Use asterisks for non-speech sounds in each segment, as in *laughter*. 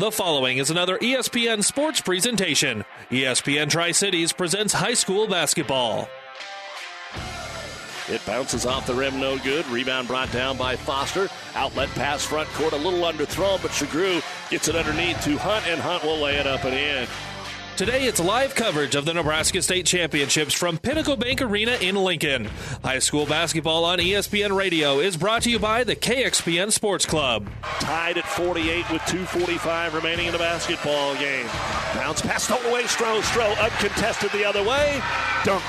The following is another ESPN sports presentation. ESPN Tri Cities presents high school basketball. It bounces off the rim, no good. Rebound brought down by Foster. Outlet pass front court, a little underthrown, but Shagru gets it underneath to Hunt, and Hunt will lay it up and in. Today, it's live coverage of the Nebraska State Championships from Pinnacle Bank Arena in Lincoln. High school basketball on ESPN Radio is brought to you by the KXPN Sports Club. Tied at 48 with 2.45 remaining in the basketball game. Bounce pass stolen away. Stroh, Stroh uncontested the other way. Dunk.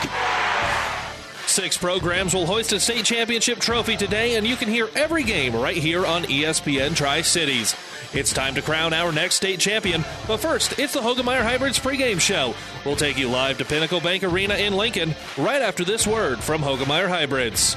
Six programs will hoist a state championship trophy today, and you can hear every game right here on ESPN Tri Cities. It's time to crown our next state champion, but first, it's the Hoegemeyer Hybrids pregame show. We'll take you live to Pinnacle Bank Arena in Lincoln right after this word from Hoegemeyer Hybrids.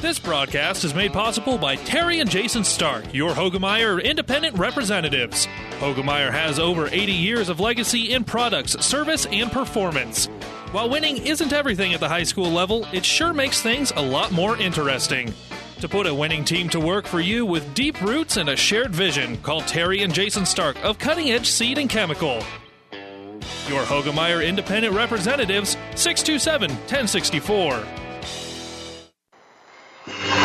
This broadcast is made possible by Terry and Jason Stark, your Hoegemeyer independent representatives. Hoegemeyer has over 80 years of legacy in products, service, and performance. While winning isn't everything at the high school level, it sure makes things a lot more interesting. To put a winning team to work for you with deep roots and a shared vision, call Terry and Jason Stark of Cutting Edge Seed and Chemical. Your Hoegemeyer Independent Representatives, 627 1064.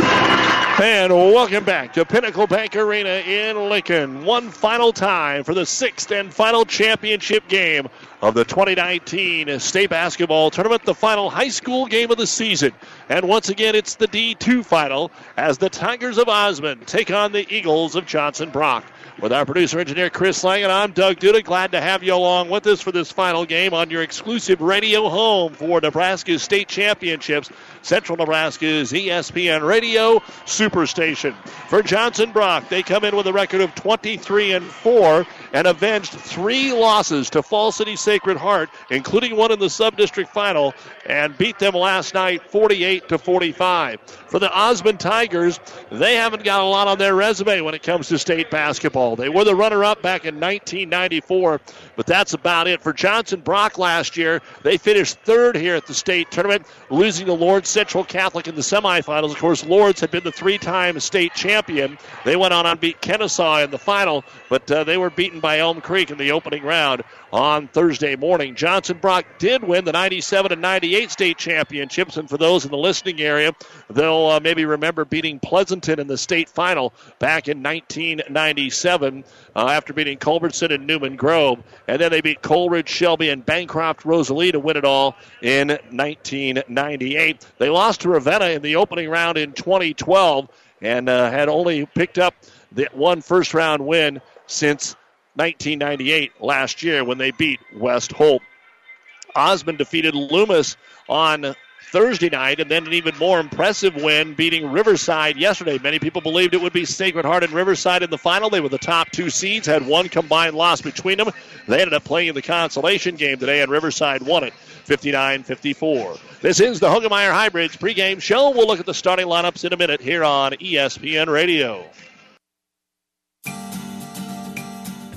And welcome back to Pinnacle Bank Arena in Lincoln. One final time for the sixth and final championship game of the 2019 state basketball tournament, the final high school game of the season. And once again, it's the D2 final as the Tigers of Osmond take on the Eagles of Johnson Brock. With our producer engineer Chris Lang and I'm Doug Duda. Glad to have you along with us for this final game on your exclusive radio home for Nebraska state championships. Central Nebraska's ESPN Radio Superstation. For Johnson Brock, they come in with a record of 23 and 4 and avenged three losses to Fall City Sacred Heart, including one in the sub-district final, and beat them last night 48 to 45. For the Osmond Tigers, they haven't got a lot on their resume when it comes to state basketball. They were the runner-up back in 1994, but that's about it. For Johnson Brock last year, they finished third here at the state tournament, losing to Lourdes Central Catholic in the semifinals. Of course, Lourdes had been the three-time state champion. They went on and beat Kenesaw in the final, but uh, they were beaten by Elm Creek in the opening round on Thursday morning. Johnson Brock did win the 97 and 98 state championships, and for those in the listening area, they'll uh, maybe remember beating Pleasanton in the state final back in 1997 uh, after beating Culbertson and Newman Grove. And then they beat Coleridge, Shelby, and Bancroft Rosalie to win it all in 1998. They lost to Ravenna in the opening round in 2012 and uh, had only picked up the one first round win since 1998 last year when they beat West Holt. Osmond defeated Loomis on Thursday night, and then an even more impressive win beating Riverside yesterday. Many people believed it would be Sacred Heart and Riverside in the final. They were the top two seeds, had one combined loss between them. They ended up playing in the consolation game today, and Riverside won it 59 54. This is the Hoegemeyer Hybrids pregame show. We'll look at the starting lineups in a minute here on ESPN Radio.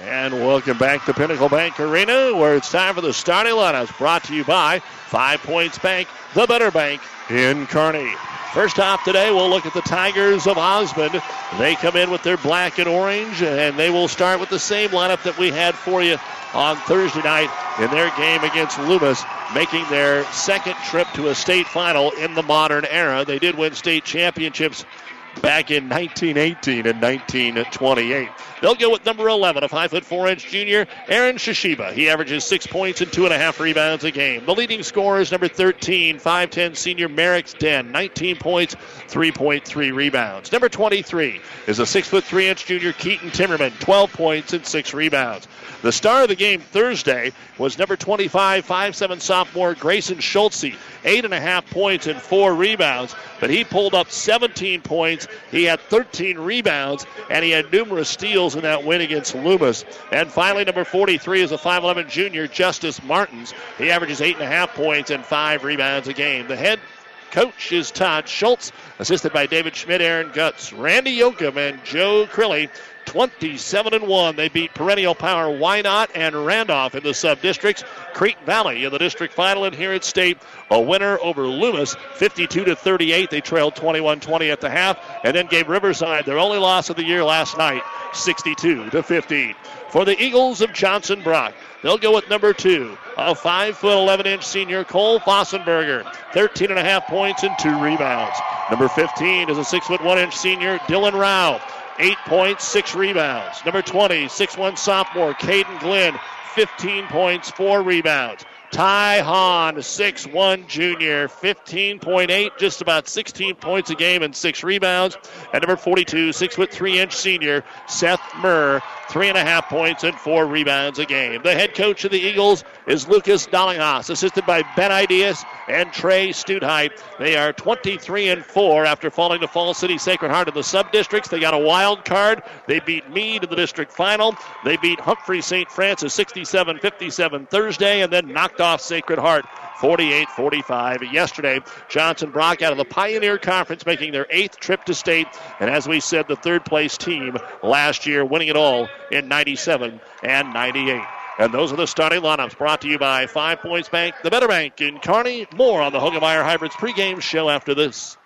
And welcome back to Pinnacle Bank Arena, where it's time for the starting lineups. Brought to you by Five Points Bank, the better bank in Kearney. First off today, we'll look at the Tigers of Osmond. They come in with their black and orange, and they will start with the same lineup that we had for you on Thursday night in their game against Loomis, making their second trip to a state final in the modern era. They did win state championships back in 1918 and 1928. They'll go with number 11, a 5 foot 4 inch junior, Aaron Shishiba. He averages six points and two and a half rebounds a game. The leading scorer is number 13, 5'10 senior Merrick's Den, 19 points, 3.3 rebounds. Number 23 is a 6 foot 3 inch junior Keaton Timmerman, 12 points and six rebounds. The star of the game Thursday was number 25, 5'7 sophomore Grayson Schultze, eight and a half points and four rebounds, but he pulled up 17 points. He had 13 rebounds, and he had numerous steals in that win against Loomis. And finally, number 43 is a 5'11 junior, Justice Martins. He averages eight and a half points and five rebounds a game. The head coach is Todd Schultz, assisted by David Schmidt, Aaron Guts, Randy Yoakum, and Joe Crilly. 27 and 1. They beat perennial power Wynot and Randolph in the sub districts. Creek Valley in the district final, and here at State, a winner over Loomis, 52 to 38. They trailed 21-20 at the half, and then gave Riverside their only loss of the year last night, 62 to 15. For the Eagles of Johnson Brock, they'll go with number two, a 5 foot 11 inch senior Cole Fossenberger, 13 and a half points and two rebounds. Number 15 is a 6 foot 1 inch senior Dylan Rao, eight points, six rebounds. Number 20, 6'1 sophomore, Caden Glenn, 15 points, four rebounds. Ty Hahn, 6'1 junior, 15.8, just about 16 points a game and six rebounds. And number 42, 6'3 inch senior, Seth Murr, three and a half points and four rebounds a game. The head coach of the Eagles is Lucas Dollinghaus, assisted by Ben Ideas and Trey Studheit. They are 23 and 4 after falling to Fall City Sacred Heart in the sub districts. They got a wild card. They beat Mead in the district final. They beat Humphrey St. Francis 67 57 Thursday and then knocked off Sacred Heart 48 45 yesterday. Johnson Brock out of the Pioneer Conference making their eighth trip to state. And as we said, the third place team last year, winning it all in 97 and 98. And those are the starting lineups brought to you by Five Points Bank, the Better Bank in Kearney. More on the Hoegemeyer Hybrids pregame show after this.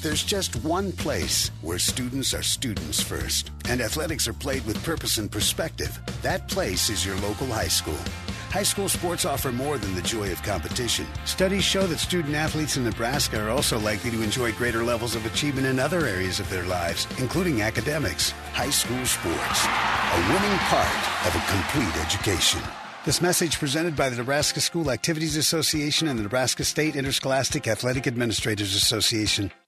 There's just one place where students are students first, and athletics are played with purpose and perspective. That place is your local high school. High school sports offer more than the joy of competition. Studies show that student athletes in Nebraska are also likely to enjoy greater levels of achievement in other areas of their lives, including academics. High school sports, a winning part of a complete education. This message presented by the Nebraska School Activities Association and the Nebraska State Interscholastic Athletic Administrators Association.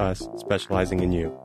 us, specializing in you.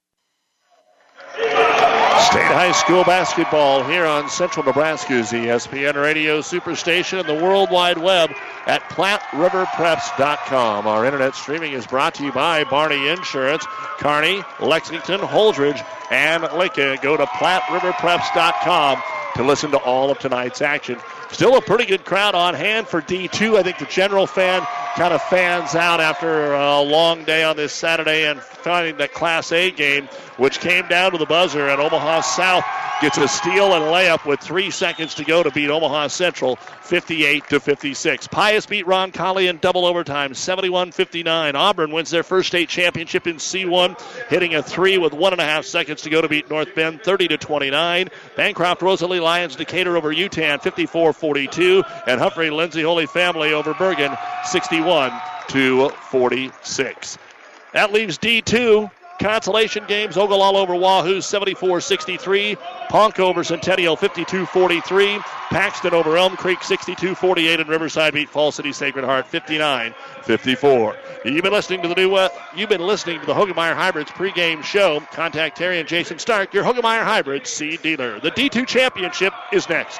State High School basketball here on Central Nebraska's ESPN Radio Superstation and the World Wide Web at PlatteRiverPreps.com. Our internet streaming is brought to you by Barney Insurance, Kearney, Lexington, Holdrege, and Lincoln. Go to PlatteRiverPreps.com to listen to all of tonight's action. Still a pretty good crowd on hand for D2. I think the general fan kind of fans out after a long day on this Saturday and finding the Class A game, which came down to the buzzer, and Omaha South gets a steal and layup with three seconds to go to beat Omaha Central 58 to 56. Pius beat Roncalli in double overtime 71 59. Auburn wins their first state championship in C1, hitting a three with one and a half seconds to go to beat North Bend 30 to 29. Bancroft Rosalie Lyons Decatur over Yutan 54 42. And Humphrey Lindsay Holy Family over Bergan 61 to 46. That leaves D2 consolation games. Ogallala over Wahoo 74 63. Ponca over Centennial 52 43. Paxton over Elm Creek 62 48. And Riverside beat Fall City Sacred Heart 59 54. You've been listening to the new. Uh, you've been listening to the Hoegemeyer Hybrids pregame show. Contact Terry and Jason Stark, your Hoegemeyer Hybrids seed dealer. The D2 championship is next.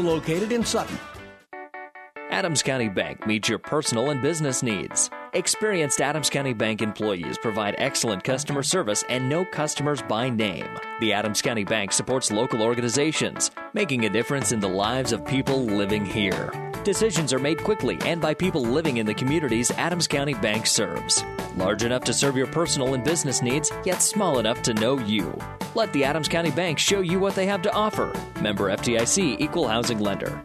located in Sutton. Adams County Bank meets your personal and business needs. Experienced Adams County Bank employees provide excellent customer service and know customers by name. The Adams County Bank supports local organizations, making a difference in the lives of people living here. Decisions are made quickly and by people living in the communities Adams County Bank serves. Large enough to serve your personal and business needs, yet small enough to know you. Let the Adams County Bank show you what they have to offer. Member FDIC Equal Housing Lender.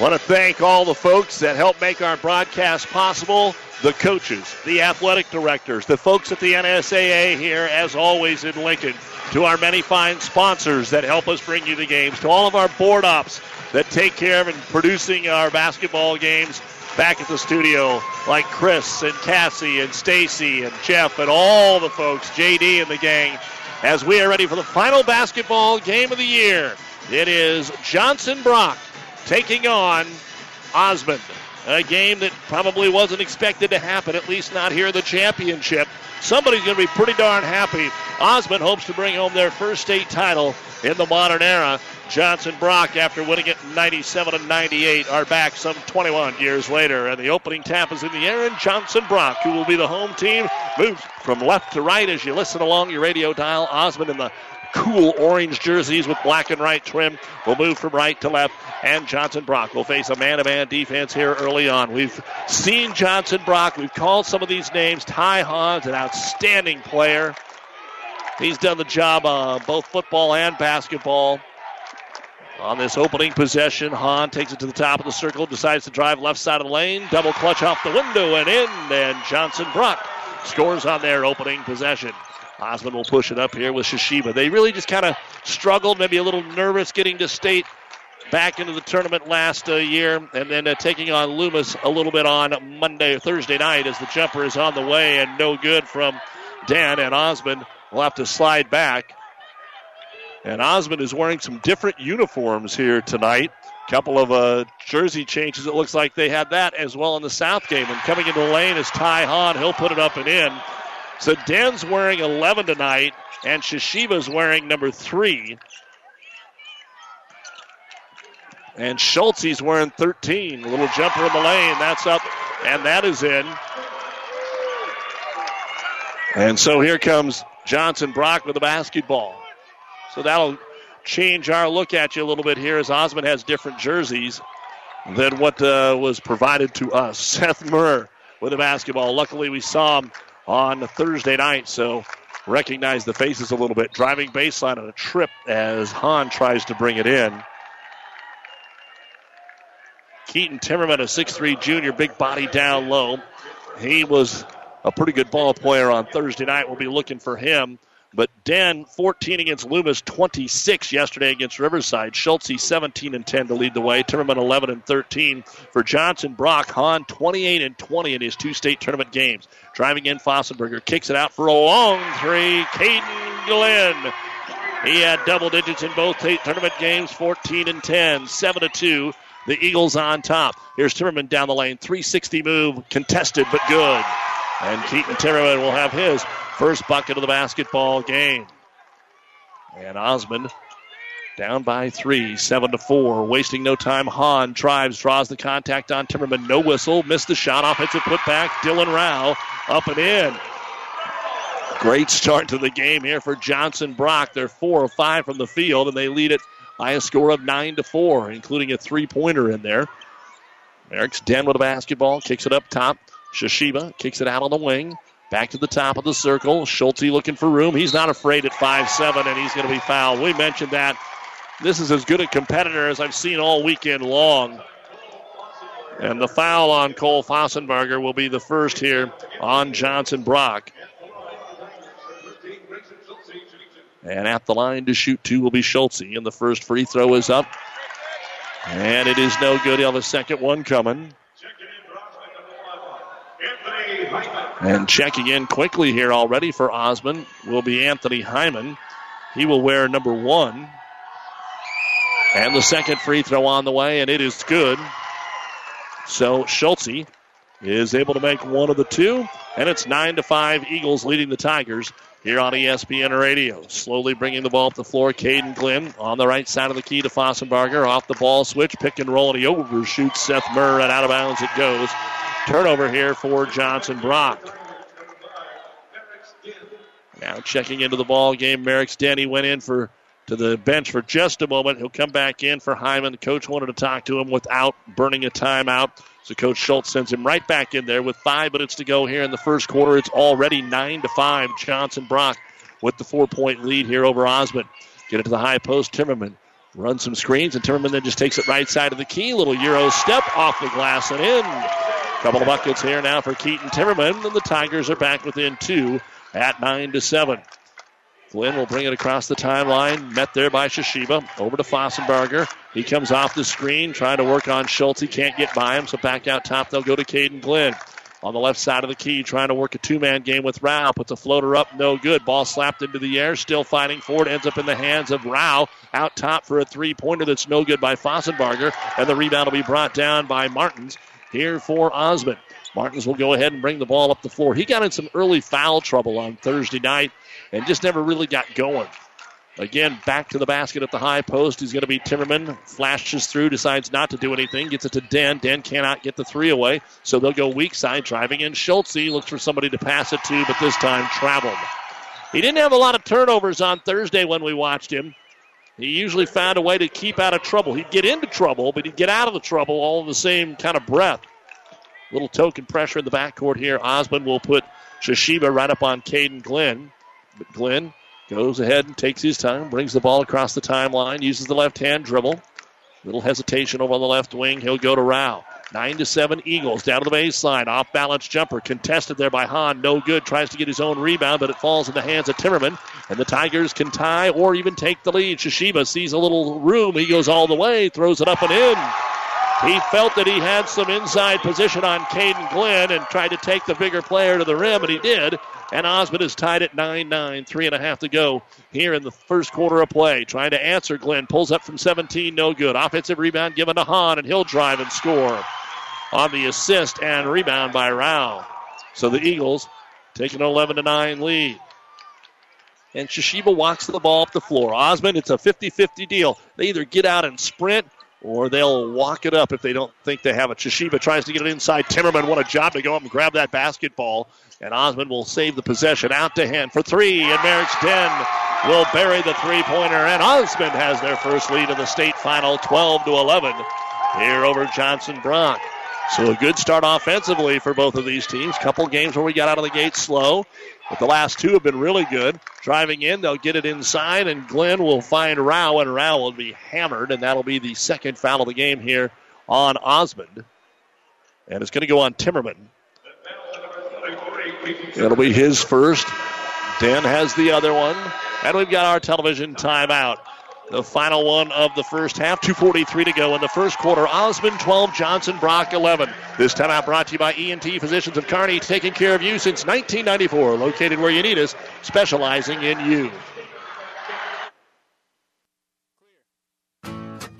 Want to thank all the folks that help make our broadcast possible the coaches, the athletic directors, the folks at the NSAA here, as always, in Lincoln, to our many fine sponsors that help us bring you the games, to all of our board ops that take care of and producing our basketball games back at the studio, like Chris and Cassie and Stacy and Jeff and all the folks, JD and the gang, as we are ready for the final basketball game of the year. It is Johnson Brock taking on Osmond. A game that probably wasn't expected to happen, at least not here in the championship. Somebody's going to be pretty darn happy. Osmond hopes to bring home their first state title in the modern era. Johnson Brock, after winning it in 97 and 98, are back some 21 years later. And the opening tap is in the air, and Johnson Brock, who will be the home team, moves from left to right as you listen along your radio dial. Osmond in the cool orange jerseys with black and white trim will move from right to left. And Johnson Brock will face a man to man defense here early on. We've seen Johnson Brock. We've called some of these names. Ty Hahn's an outstanding player. He's done the job uh, both football and basketball. On this opening possession, Hahn takes it to the top of the circle, decides to drive left side of the lane, double clutch off the window and in, and Johnson Brock scores on their opening possession. Osmond will push it up here with Shishiba. They really just kind of struggled, maybe a little nervous getting to state back into the tournament last uh, year, and then uh, taking on Loomis a little bit on Monday Thursday night as the jumper is on the way and no good from Dan and Osmond will have to slide back. And Osmond is wearing some different uniforms here tonight. A Couple of uh, jersey changes. It looks like they had that as well in the South game. And coming into the lane is Ty Hahn. He'll put it up and in. So Dan's wearing 11 tonight, and Shishiba's wearing number three. And Schultze's wearing 13. A little jumper in the lane. That's up, and that is in. And so here comes Johnson Brock with the basketball. So that'll change our look at you a little bit here as Osmond has different jerseys than what uh, was provided to us. *laughs* Seth Murr with the basketball. Luckily, we saw him on Thursday night, so recognize the faces a little bit. Driving baseline on a trip as Hahn tries to bring it in. Keaton Timmerman, a 6'3 junior, big body down low. He was a pretty good ball player on Thursday night. We'll be looking for him. But Dan 14 against Loomis, 26 yesterday against Riverside. Schultze 17 and 10 to lead the way. Timmerman 11 and 13 for Johnson. Brock Hahn 28 and 20 in his two state tournament games. Driving in, Fossenberger kicks it out for a long three. Caden Glenn. He had double digits in both tournament games, 14 and 10, 7 to 2. The Eagles on top. Here's Timmerman down the lane. 360 move, contested but good. And Keaton Timmerman will have his first bucket of the basketball game. And Osmond down by three, seven to four. Wasting no time. Hahn drives, draws the contact on Timmerman. No whistle. Missed the shot. Offensive putback. Dylan Rao up and in. Great start to the game here for Johnson Brock. They're four or five from the field, and they lead it a score of nine to four, including a three-pointer in there. Merrick's Den with a basketball, kicks it up top. Shishiba kicks it out on the wing. Back to the top of the circle. Schulte looking for room. He's not afraid at five-seven, and he's going to be fouled. We mentioned that. This is as good a competitor as I've seen all weekend long. And the foul on Cole Fossenberger will be the first here on Johnson Brock. And at the line to shoot two will be Schultze. And the first free throw is up. And it is no good. He'll have a second one coming. And checking in quickly here already for Osmond will be Anthony Hyman. He will wear number one. And the second free throw on the way, and it is good. So Schultze is able to make one of the two, and it's nine to five. Eagles leading the Tigers here on ESPN Radio. Slowly bringing the ball up the floor. Caden Glenn on the right side of the key to Fossenbarger. Off the ball switch, pick and roll, and he overshoots Seth Murr, and out of bounds it goes. Turnover here for Johnson Brock. Now checking into the ball game, Merrick's Denny went in for to the bench for just a moment. He'll come back in for Hyman. The coach wanted to talk to him without burning a timeout. So Coach Schultz sends him right back in there with five minutes to go here in the first quarter. It's already nine to five. Johnson Brock with the four point lead here over Osmond. Get it to the high post. Timmerman runs some screens, and Timmerman then just takes it right side of the key. Little Euro step off the glass and in. Couple of buckets here now for Keaton Timmerman, and the Tigers are back within two at nine to seven. Flynn will bring it across the timeline. Met there by Shishiba. Over to Fossenbarger. He comes off the screen, trying to work on Schultz. He can't get by him, so back out top they'll go to Caden Glenn. On the left side of the key, trying to work a two man game with Rao. Puts a floater up, no good. Ball slapped into the air, still fighting for it. Ends up in the hands of Rao. Out top for a three pointer that's no good by Fossenbarger. And the rebound will be brought down by Martins here for Osmond. Martins will go ahead and bring the ball up the floor. He got in some early foul trouble on Thursday night and just never really got going. Again, back to the basket at the high post. He's going to be Timmerman. Flashes through, decides not to do anything. Gets it to Dan. Dan cannot get the three away, so they'll go weak side, driving in. Schultze looks for somebody to pass it to, but this time traveled. He didn't have a lot of turnovers on Thursday when we watched him. He usually found a way to keep out of trouble. He'd get into trouble, but he'd get out of the trouble all in the same kind of breath. Little token pressure in the backcourt here. Osmond will put Shishiba right up on Caden Glenn. But Glenn goes ahead and takes his time, brings the ball across the timeline, uses the left hand dribble. Little hesitation over on the left wing. He'll go to Rao. Nine to seven Eagles down to the baseline. Off balance jumper contested there by Hahn. No good. Tries to get his own rebound, but it falls in the hands of Timmerman. And the Tigers can tie or even take the lead. Shishiba sees a little room. He goes all the way, throws it up and in. He felt that he had some inside position on Caden Glenn and tried to take the bigger player to the rim, and he did. And Osmond is tied at 9 9, three and a half to go here in the first quarter of play. Trying to answer Glenn. Pulls up from 17, no good. Offensive rebound given to Hahn, and he'll drive and score on the assist and rebound by Rao. So the Eagles take an 11 9 lead. And Shishiba walks the ball up the floor. Osmond, it's a 50 50 deal. They either get out and sprint or they'll walk it up if they don't think they have it. Shishiba tries to get it inside. Timmerman, what a job to go up and grab that basketball. And Osmond will save the possession out to hand for three. And Merrick's Den will bury the three pointer. And Osmond has their first lead in the state final, 12 to 11, here over Johnson Brock. So a good start offensively for both of these teams. Couple games where we got out of the gate slow. But the last two have been really good. Driving in, they'll get it inside, and Glenn will find Rao, and Rao will be hammered, and that'll be the second foul of the game here on Osmond. And it's going to go on Timmerman. It'll be his first. Dan has the other one. And we've got our television timeout. The final one of the first half. 2.43 to go in the first quarter. Osmond 12, Johnson Brock 11. This timeout brought to you by ENT Physicians of Kearney, taking care of you since 1994. Located where you need us, specializing in you.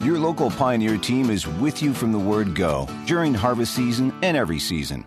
Your local Pioneer team is with you from the word go during harvest season and every season.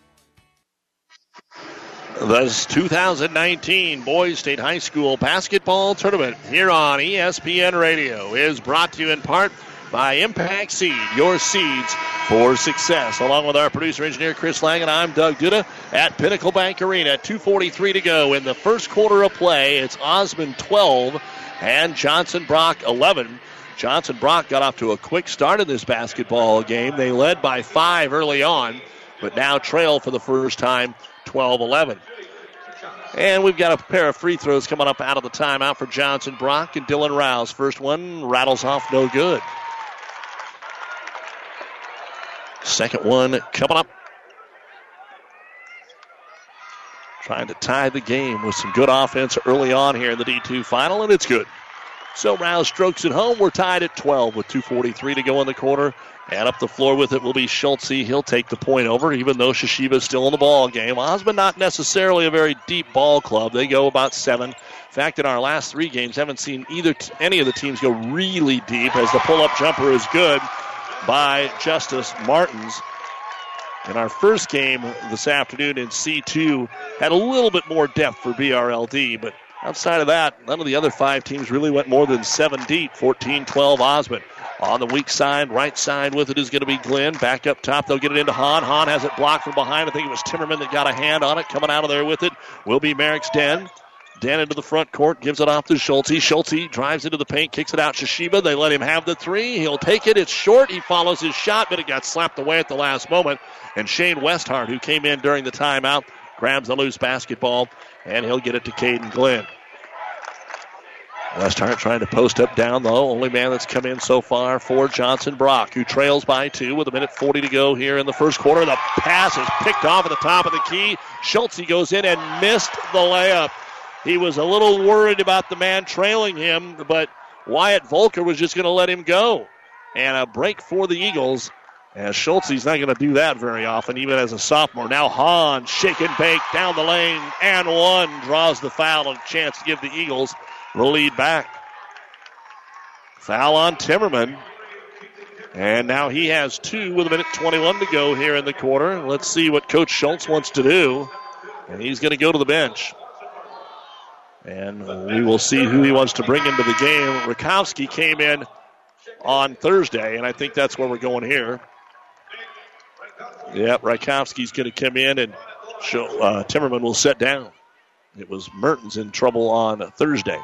This 2019 Boys State High School basketball tournament here on ESPN Radio is brought to you in part by Impact Seed, your seeds for success. Along with our producer engineer Chris Lang and I'm Doug Duda at Pinnacle Bank Arena. 2:43 to go in the first quarter of play. It's Osmond 12 and Johnson Brock 11. Johnson Brock got off to a quick start in this basketball game. They led by five early on, but now trail for the first time 12 11. And we've got a pair of free throws coming up out of the timeout for Johnson Brock and Dylan Rouse. First one rattles off no good. Second one coming up. Trying to tie the game with some good offense early on here in the D2 final, and it's good. So Rouse strokes it home. We're tied at 12 with 2.43 to go in the quarter. And up the floor with it will be Schultze. He'll take the point over, even though Toshiba is still in the ball game. Osmond not necessarily a very deep ball club. They go about seven. In fact, in our last three games, haven't seen either t- any of the teams go really deep. As the pull-up jumper is good by Justice Martins. In our first game this afternoon in C2, had a little bit more depth for BRLD, but outside of that, none of the other five teams really went more than seven deep. 14 12 Osmond. On the weak side, right side with it is going to be Glenn. Back up top, they'll get it into Hahn. Hahn has it blocked from behind. I think it was Timmerman that got a hand on it. Coming out of there with it will be Merrick's Den. Den into the front court, gives it off to Schulte. Schulte drives into the paint, kicks it out. Toshiba, they let him have the three. He'll take it. It's short. He follows his shot, but it got slapped away at the last moment. And Shane Westhart, who came in during the timeout, grabs the loose basketball, and he'll get it to Caden Glenn. Westhart trying to post up down low. Only man that's come in so far for Johnson Brock, who trails by two with a minute 40 to go here in the first quarter. The pass is picked off at the top of the key. Schultze goes in and missed the layup. He was a little worried about the man trailing him, but Wyatt Volker was just going to let him go. And a break for the Eagles. As Schultze's not going to do that very often, even as a sophomore. Now Hahn, shake and bake down the lane, and one draws the foul and a chance to give the Eagles the lead back. Foul on Timmerman. And now he has two with a minute 21 to go here in the quarter. Let's see what Coach Schultz wants to do. And he's going to go to the bench. And we will see who he wants to bring into the game. Rakowski came in on Thursday, and I think that's where we're going here. Yep, Rakowski's going to come in, and show, uh, Timmerman will set down. It was Mertens in trouble on Thursday.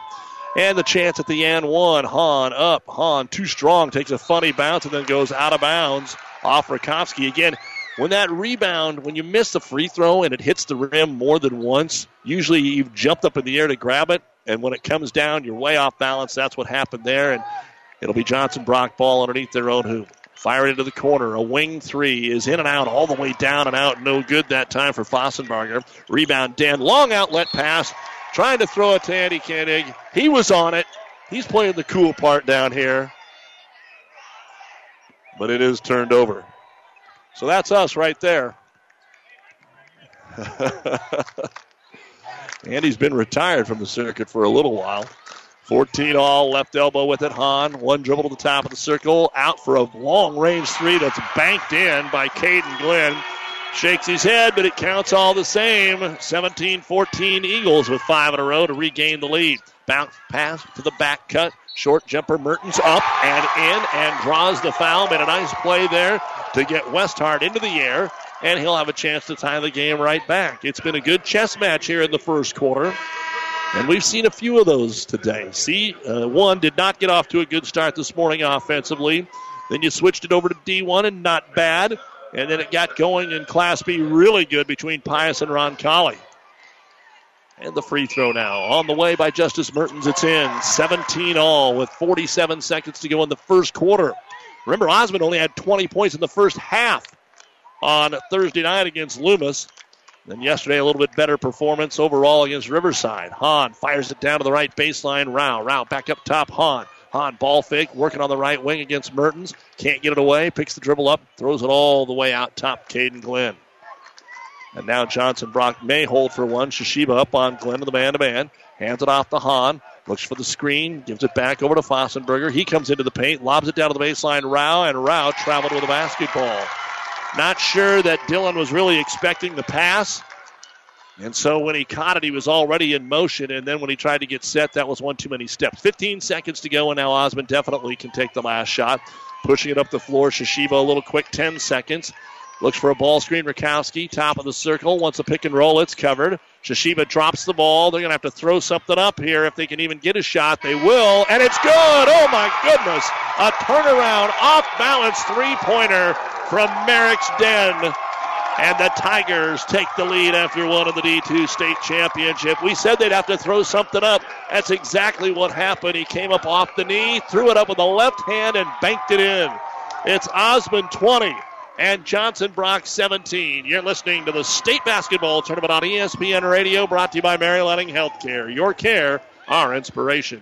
And the chance at the end one. Hahn up. Hahn too strong. Takes a funny bounce and then goes out of bounds off Rakowski. Again, when that rebound, when you miss the free throw and it hits the rim more than once, usually you've jumped up in the air to grab it. And when it comes down, you're way off balance. That's what happened there. And it'll be Johnson Brock ball underneath their own hoop. Fire into the corner. A wing three is in and out, all the way down and out. No good that time for Fossenbarger. Rebound, Dan. Long outlet pass. Trying to throw it to Andy Koenig. He was on it. He's playing the cool part down here. But it is turned over. So that's us right there. *laughs* Andy's been retired from the circuit for a little while. 14 all, left elbow with it. Hahn, one dribble to the top of the circle, out for a long range three that's banked in by Caden Glenn. Shakes his head, but it counts all the same. 17 14 Eagles with five in a row to regain the lead. Bounce pass to the back cut. Short jumper Mertens up and in and draws the foul. Made a nice play there to get Westhart into the air, and he'll have a chance to tie the game right back. It's been a good chess match here in the first quarter. And we've seen a few of those today. See, uh, one did not get off to a good start this morning offensively. Then you switched it over to D1 and not bad. And then it got going in Class B really good between Pius and Roncalli. And the free throw now on the way by Justice Mertens. It's in 17 all with 47 seconds to go in the first quarter. Remember, Osmond only had 20 points in the first half on Thursday night against Loomis. Then yesterday, a little bit better performance overall against Riverside. Hahn fires it down to the right baseline. Rao. Rao back up top. Hahn. Hahn ball fake, working on the right wing against Mertens. Can't get it away. Picks the dribble up, throws it all the way out top. Caden Glenn. And now Johnson Brock may hold for one. Shishiba up on Glenn to the man to man. Hands it off to Hahn. Looks for the screen. Gives it back over to Fossenberger. He comes into the paint. Lobs it down to the baseline. Rao. And Rao traveled with a basketball. Not sure that Dylan was really expecting the pass. And so when he caught it, he was already in motion. And then when he tried to get set, that was one too many steps. 15 seconds to go, and now Osmond definitely can take the last shot. Pushing it up the floor. Shishiba a little quick, 10 seconds. Looks for a ball screen. Rakowski, top of the circle. Wants a pick and roll. It's covered. Shishiba drops the ball. They're going to have to throw something up here. If they can even get a shot, they will. And it's good. Oh, my goodness. A turnaround, off balance three pointer from Merrick's Den. And the Tigers take the lead after one of the D2 state championship. We said they'd have to throw something up. That's exactly what happened. He came up off the knee, threw it up with the left hand, and banked it in. It's Osmond 20 and Johnson Brock 17. You're listening to the state basketball tournament on ESPN Radio, brought to you by Mary Lanning Healthcare. Your care, our inspiration.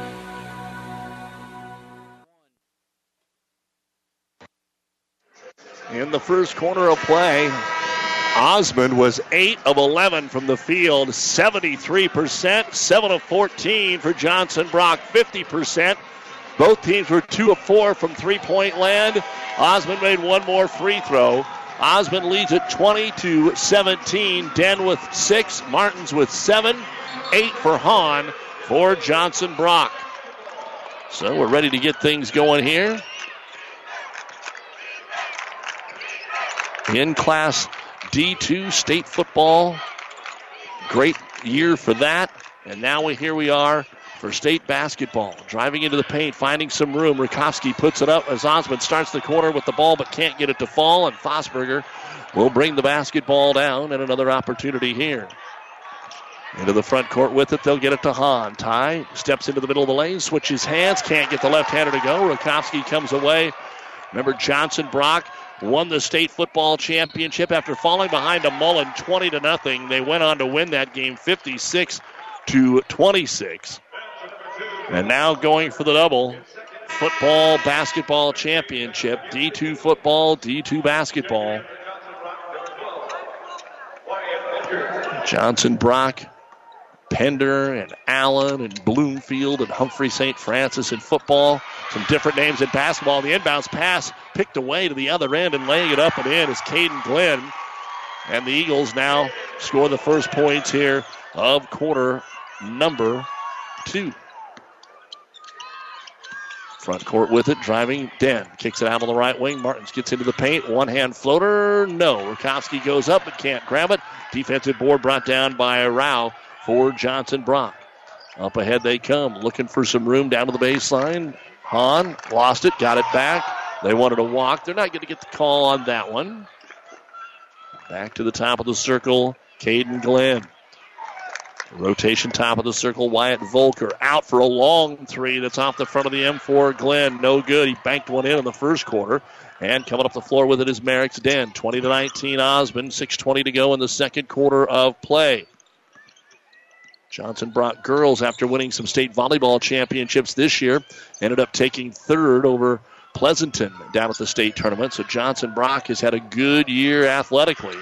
In the first quarter of play, Osmond was 8 of 11 from the field, 73%, 7 of 14 for Johnson Brock, 50%. Both teams were 2 of 4 from three point land. Osmond made one more free throw. Osmond leads at 20 to 17. Den with 6, Martins with 7, 8 for Hahn for Johnson Brock. So we're ready to get things going here. In class D2 state football. Great year for that. And now we, here we are for state basketball. Driving into the paint, finding some room. Rakowski puts it up as Osmond starts the corner with the ball but can't get it to fall. And Fosberger will bring the basketball down and another opportunity here. Into the front court with it, they'll get it to Hahn. Ty steps into the middle of the lane, switches hands, can't get the left hander to go. Rakowski comes away. Remember Johnson Brock won the state football championship after falling behind a Mullen 20 to nothing. They went on to win that game 56 to 26. And now going for the double football basketball championship, D2 football, D2 basketball. Johnson Brock Pender and Allen and Bloomfield and Humphrey St. Francis in football. Some different names in basketball. The inbounds pass picked away to the other end and laying it up and in is Caden Glenn. And the Eagles now score the first points here of quarter number two. Front court with it, driving Den. Kicks it out on the right wing. Martins gets into the paint. One hand floater. No. Rakowski goes up but can't grab it. Defensive board brought down by Rao for Johnson Brock. Up ahead they come, looking for some room down to the baseline. Hahn lost it, got it back. They wanted to walk. They're not going to get the call on that one. Back to the top of the circle, Caden Glenn. Rotation top of the circle, Wyatt Volker out for a long three that's off the front of the M4. Glenn, no good. He banked one in in the first quarter. And coming up the floor with it is Merrick's Den. 20 to 19 Osmond. 6.20 to go in the second quarter of play. Johnson Brock girls, after winning some state volleyball championships this year, ended up taking third over Pleasanton down at the state tournament. So Johnson Brock has had a good year athletically.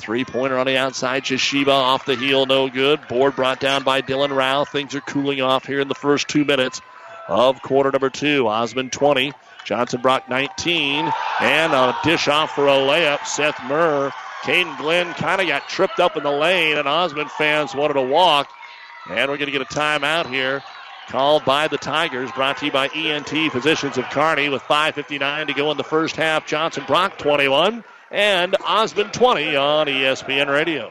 Three pointer on the outside. Shishiba off the heel, no good. Board brought down by Dylan Rao. Things are cooling off here in the first two minutes of quarter number two. Osmond 20, Johnson Brock 19, and a dish off for a layup. Seth Murr, Caden Glenn kind of got tripped up in the lane, and Osmond fans wanted to walk. And we're going to get a timeout here called by the Tigers, brought to you by ENT Physicians of Kearney with 5.59 to go in the first half. Johnson Brock 21 and Osmond 20 on ESPN Radio.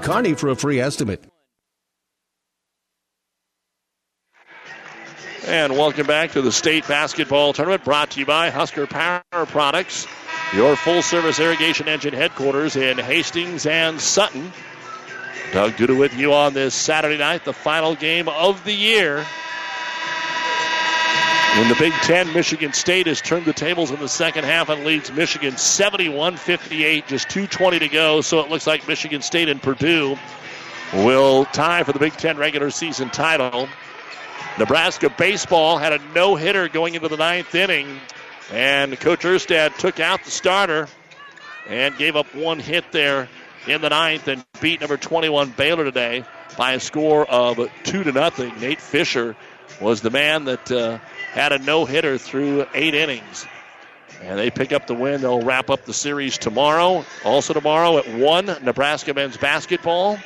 Kearney for a free estimate. And welcome back to the state basketball tournament brought to you by Husker Power Products, your full service irrigation engine headquarters in Hastings and Sutton. Doug Duda with you on this Saturday night, the final game of the year. In the Big Ten, Michigan State has turned the tables in the second half and leads Michigan 71 58, just 2.20 to go. So it looks like Michigan State and Purdue will tie for the Big Ten regular season title. Nebraska baseball had a no hitter going into the ninth inning, and Coach Erstad took out the starter and gave up one hit there in the ninth and beat number 21 Baylor today by a score of two to nothing. Nate Fisher was the man that uh, had a no hitter through eight innings. And they pick up the win. They'll wrap up the series tomorrow. Also, tomorrow at 1, Nebraska men's basketball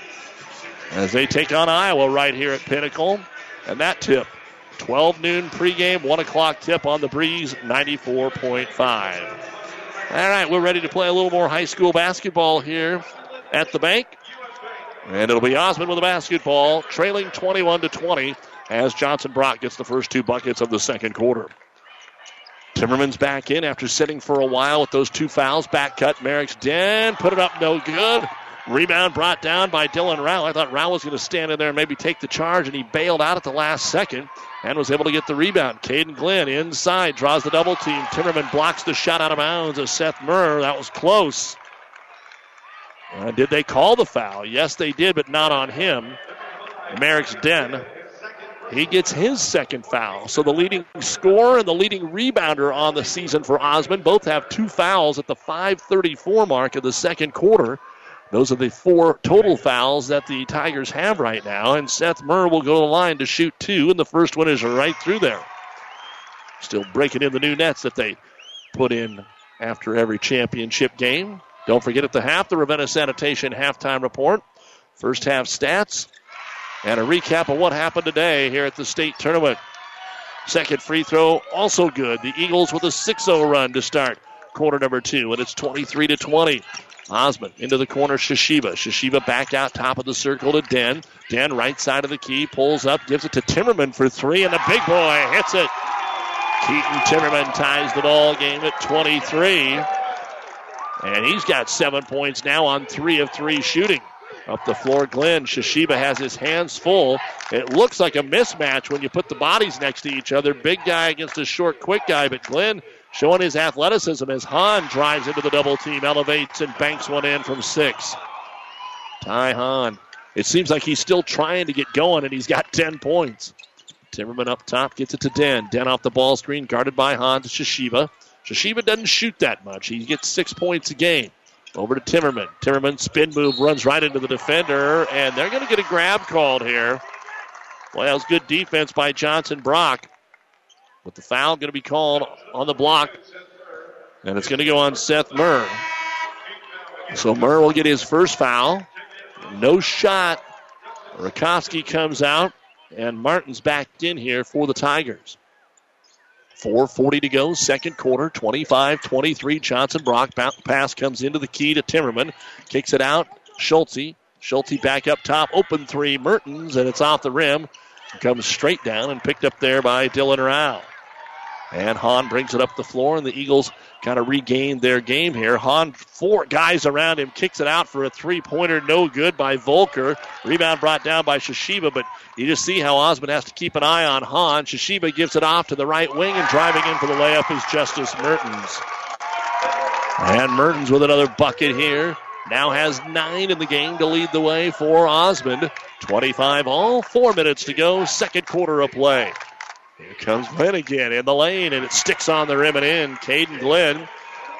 as they take on Iowa right here at Pinnacle. And that tip 12 noon pregame, 1 o'clock tip on the breeze, 94.5. All right, we're ready to play a little more high school basketball here at the bank. And it'll be Osmond with the basketball, trailing 21 to 20 as Johnson Brock gets the first two buckets of the second quarter. Timmerman's back in after sitting for a while with those two fouls. Back cut, Merrick's den, put it up, no good. Rebound brought down by Dylan Rowell. I thought Rowell was going to stand in there and maybe take the charge, and he bailed out at the last second and was able to get the rebound. Caden Glenn inside, draws the double team. Timmerman blocks the shot out of bounds of Seth Murr. That was close. Uh, did they call the foul? Yes, they did, but not on him. Merrick's Den he gets his second foul. So the leading scorer and the leading rebounder on the season for Osmond both have two fouls at the 5:34 mark of the second quarter. Those are the four total fouls that the Tigers have right now, and Seth Murr will go to the line to shoot two, and the first one is right through there. Still breaking in the new nets that they put in after every championship game. Don't forget at the half, the Ravenna Sanitation halftime report. First half stats, and a recap of what happened today here at the state tournament. Second free throw, also good. The Eagles with a 6 0 run to start quarter number two, and it's 23 to 20. Osmond into the corner, Shishiba. Shishiba back out top of the circle to Den. Den right side of the key, pulls up, gives it to Timmerman for three, and the big boy hits it. Keaton Timmerman ties the ball game at 23. And he's got seven points now on three of three shooting. Up the floor, Glenn. Shishiba has his hands full. It looks like a mismatch when you put the bodies next to each other. Big guy against a short, quick guy, but Glenn showing his athleticism as Hahn drives into the double team, elevates and banks one in from six. Ty Hahn. It seems like he's still trying to get going, and he's got 10 points. Timmerman up top gets it to Den. Den off the ball screen, guarded by Hahn to Shishiba. Shishiba doesn't shoot that much. He gets six points a game. Over to Timmerman. Timmerman spin move runs right into the defender, and they're going to get a grab called here. Well, that was good defense by Johnson Brock. But the foul going to be called on the block, and it's going to go on Seth Murr. So Murr will get his first foul. No shot. Rakowski comes out, and Mertens backed in here for the Tigers. 4.40 to go, second quarter, 25 23. Johnson Brock pass comes into the key to Timmerman, kicks it out. Schulte. Schulte back up top, open three. Mertens, and it's off the rim. Comes straight down and picked up there by Dylan Rao. And Hahn brings it up the floor, and the Eagles kind of regained their game here. Hahn, four guys around him, kicks it out for a three pointer, no good by Volker. Rebound brought down by Shishiba, but you just see how Osmond has to keep an eye on Hahn. Shishiba gives it off to the right wing, and driving in for the layup is Justice Mertens. And Mertens with another bucket here. Now has nine in the game to lead the way for Osmond. 25 all, four minutes to go, second quarter of play. Here comes Glenn again in the lane, and it sticks on the rim and in. Caden Glenn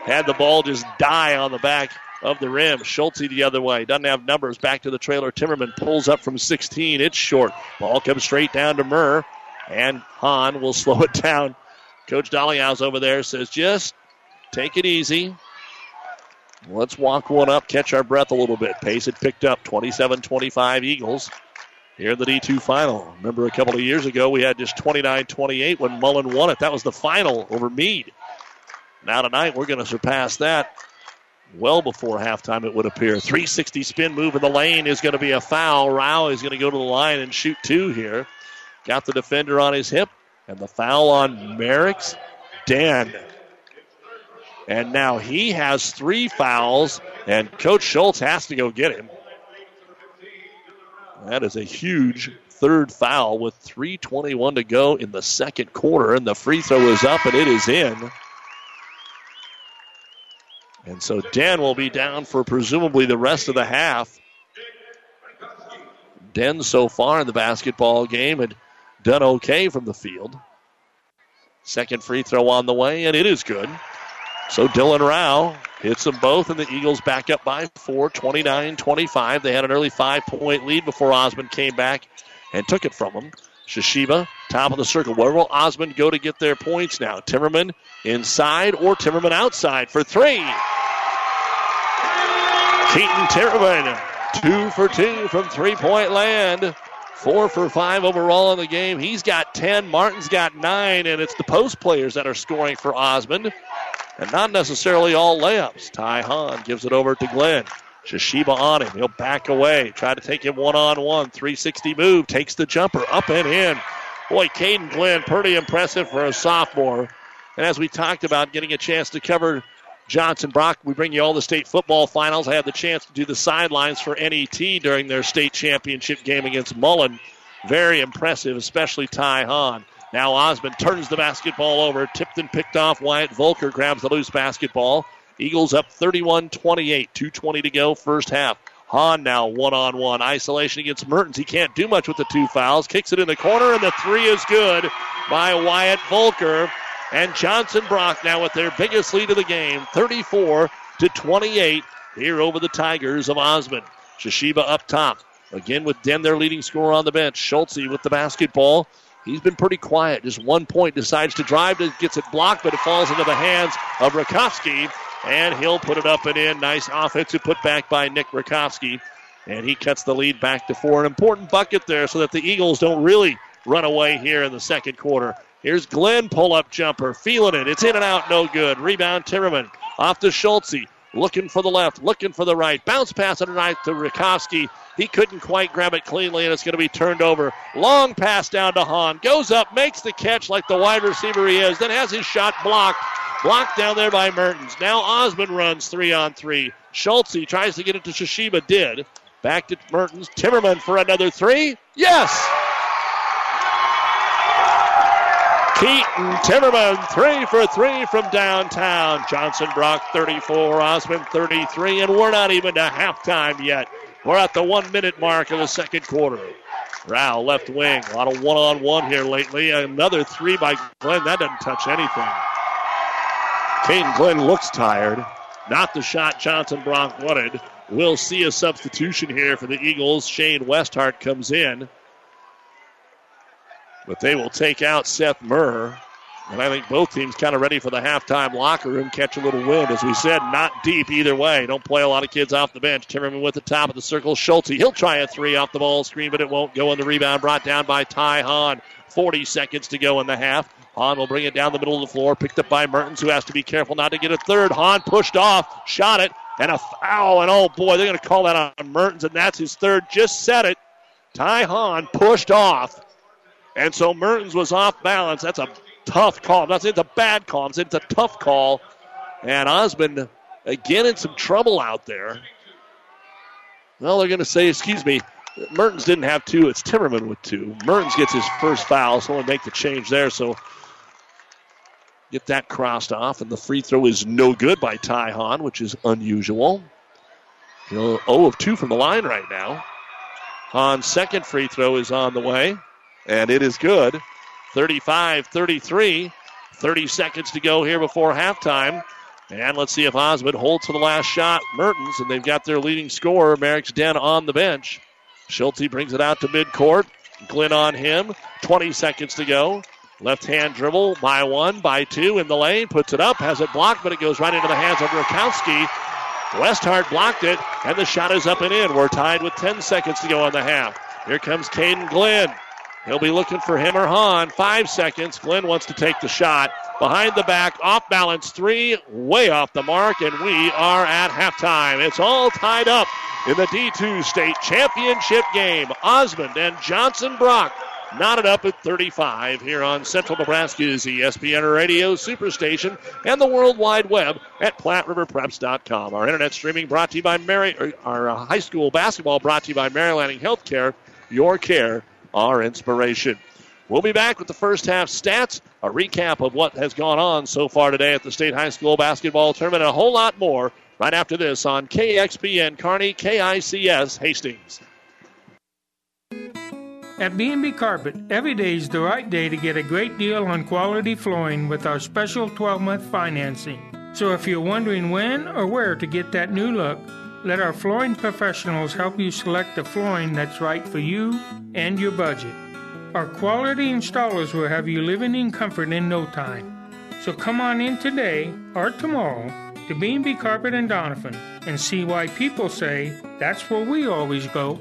had the ball just die on the back of the rim. Schulte the other way. Doesn't have numbers. Back to the trailer. Timmerman pulls up from 16. It's short. Ball comes straight down to Murr, and Hahn will *laughs* slow it down. Coach Dollyhouse over there says, just take it easy. Let's walk one up, catch our breath a little bit. Pace had picked up 27 25 Eagles here in the D2 final. Remember a couple of years ago, we had just 29 28 when Mullen won it. That was the final over Mead. Now tonight, we're going to surpass that well before halftime, it would appear. 360 spin move in the lane is going to be a foul. Rao is going to go to the line and shoot two here. Got the defender on his hip, and the foul on Merrick's Dan. And now he has three fouls, and Coach Schultz has to go get him. That is a huge third foul with 3.21 to go in the second quarter, and the free throw is up and it is in. And so Dan will be down for presumably the rest of the half. Den so far in the basketball game had done okay from the field. Second free throw on the way, and it is good. So Dylan Rao hits them both, and the Eagles back up by four, 29 25. They had an early five point lead before Osmond came back and took it from them. Shishiba, top of the circle. Where will Osmond go to get their points now? Timmerman inside or Timmerman outside for three? Keaton Timmerman, two for two from three point land. Four for five overall in the game. He's got 10. Mertens got nine, and it's the post players that are scoring for Osmond and not necessarily all layups. Ty Hahn gives it over to Glenn. Shishiba on him. He'll back away. Try to take him one on one. 360 move. Takes the jumper up and in. Boy, Caden Glenn, pretty impressive for a sophomore. And as we talked about getting a chance to cover Johnson Brock, we bring you all the state football finals. I had the chance to do the sidelines for NET during their state championship game against Mullen. Very impressive, especially Ty Hahn. Now Osmond turns the basketball over. Tipped and picked off. Wyatt Volker grabs the loose basketball. Eagles up 31 28. 2.20 to go, first half. Hahn now one on one. Isolation against Mertens. He can't do much with the two fouls. Kicks it in the corner, and the three is good by Wyatt Volker. And Johnson Brock now with their biggest lead of the game, 34 to 28 here over the Tigers of Osmond. Shishiba up top. Again with Den, their leading scorer on the bench. Schulte with the basketball. He's been pretty quiet. Just one point, decides to drive, gets it blocked, but it falls into the hands of Rakowski, and he'll put it up and in. Nice offensive put back by Nick Rakowski, and he cuts the lead back to four. An important bucket there so that the Eagles don't really run away here in the second quarter. Here's Glenn, pull up jumper, feeling it. It's in and out, no good. Rebound, Timmerman. Off to Schultze. Looking for the left, looking for the right. Bounce pass underneath to Rakowski. He couldn't quite grab it cleanly, and it's going to be turned over. Long pass down to Hahn. Goes up, makes the catch like the wide receiver he is, then has his shot blocked. Blocked down there by Mertens. Now Osmond runs three on three. Schultze tries to get it to Shishiba, did. Back to Mertens. Timmerman for another three. Yes! Keaton Timmerman, three for three from downtown. Johnson Brock, 34, Osmond, 33, and we're not even to halftime yet. We're at the one minute mark of the second quarter. Rao, left wing. A lot of one on one here lately. Another three by Glenn. That doesn't touch anything. Caden Glenn looks tired. Not the shot Johnson Brock wanted. We'll see a substitution here for the Eagles. Shane Westhart comes in. But they will take out Seth Murr. And I think both teams kind of ready for the halftime locker room, catch a little wind. As we said, not deep either way. Don't play a lot of kids off the bench. Timmerman with the top of the circle. Schulte, he'll try a three off the ball screen, but it won't go in the rebound. Brought down by Ty Hahn. 40 seconds to go in the half. Hahn will bring it down the middle of the floor. Picked up by Mertens, who has to be careful not to get a third. Hahn pushed off, shot it, and a foul. And oh boy, they're going to call that on Mertens, and that's his third. Just said it. Ty Hahn pushed off. And so Mertens was off balance. That's a tough call. Saying it's a bad call. It's a tough call. And Osmond, again, in some trouble out there. Well, they're going to say, excuse me, Mertens didn't have two. It's Timmerman with two. Mertens gets his first foul, so we'll make the change there. So get that crossed off, and the free throw is no good by Ty Hahn, which is unusual. You know, 0 of 2 from the line right now. Hahn's second free throw is on the way, and it is good. 35 33. 30 seconds to go here before halftime. And let's see if Osmond holds to the last shot. Mertens, and they've got their leading scorer, Merrick's Den, on the bench. Schulte brings it out to midcourt. Glenn on him. 20 seconds to go. Left hand dribble by one, by two in the lane. Puts it up, has it blocked, but it goes right into the hands of Rakowski. Westhart blocked it, and the shot is up and in. We're tied with 10 seconds to go on the half. Here comes Caden Glenn. He'll be looking for him or Hahn. Five seconds. Glenn wants to take the shot. Behind the back, off balance three, way off the mark, and we are at halftime. It's all tied up in the D2 state championship game. Osmond and Johnson Brock knotted up at 35 here on Central Nebraska's ESPN Radio Superstation and the World Wide Web at PlatteRiverPreps.com. Our internet streaming brought to you by Mary, our uh, high school basketball brought to you by Mary Lanning Healthcare. Your care, our inspiration. We'll be back with the first half stats, a recap of what has gone on so far today at the state high school basketball tournament, and a whole lot more right after this on KXPN Kearney KICS Hastings. At B&B Carpet, every day is the right day to get a great deal on quality flooring with our special 12-month financing. So if you're wondering when or where to get that new look, let our flooring professionals help you select the flooring that's right for you and your budget. Our quality installers will have you living in comfort in no time. So come on in today or tomorrow to B&B Carpet and Doniphan and see why people say that's where we always go.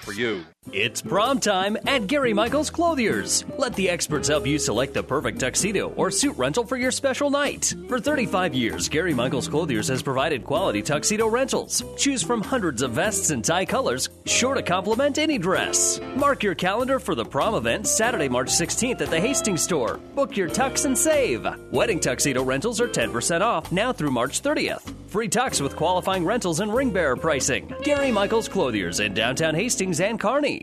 for you. It's prom time at Gary Michaels Clothiers. Let the experts help you select the perfect tuxedo or suit rental for your special night. For 35 years, Gary Michaels Clothiers has provided quality tuxedo rentals. Choose from hundreds of vests and tie colors, sure to complement any dress. Mark your calendar for the prom event Saturday, March 16th at the Hastings store. Book your tux and save. Wedding tuxedo rentals are 10% off now through March 30th. Free tux with qualifying rentals and ring bearer pricing. Gary Michaels Clothiers in downtown Hastings and Kearney.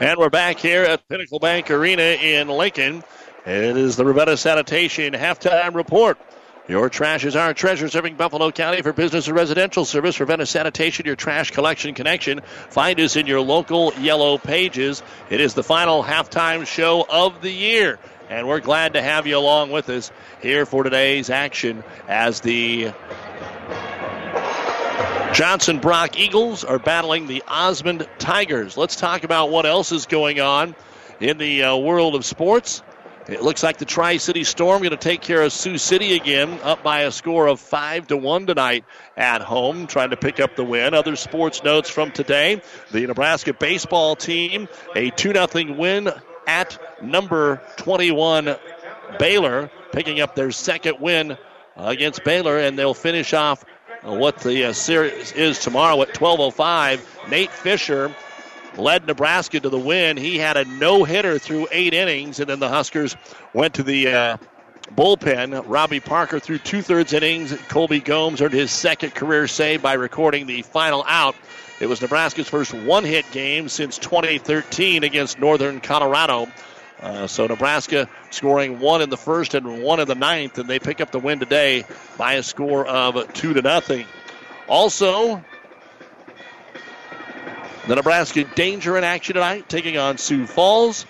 And we're back here at Pinnacle Bank Arena in Lincoln. It is the Ravenna Sanitation halftime report. Your trash is our treasure, serving Buffalo County for business and residential service. Ravenna Sanitation, your trash collection connection. Find us in your local yellow pages. It is the final halftime show of the year. And we're glad to have you along with us here for today's action as the Johnson Brock Eagles are battling the Osmond Tigers. Let's talk about what else is going on in the uh, world of sports. It looks like the Tri City Storm going to take care of Sioux City again, up by a score of five to one tonight at home, trying to pick up the win. Other sports notes from today: the Nebraska baseball team a two 0 win at number 21 Baylor, picking up their second win against Baylor, and they'll finish off what the uh, series is tomorrow at 12:05. Nate Fisher led Nebraska to the win. He had a no hitter through eight innings, and then the Huskers went to the uh, bullpen. Robbie Parker threw two thirds innings. Colby Gomes earned his second career save by recording the final out. It was Nebraska's first one hit game since 2013 against Northern Colorado. Uh, so Nebraska scoring one in the first and one in the ninth, and they pick up the win today by a score of two to nothing. Also, the Nebraska Danger in action tonight, taking on Sioux Falls.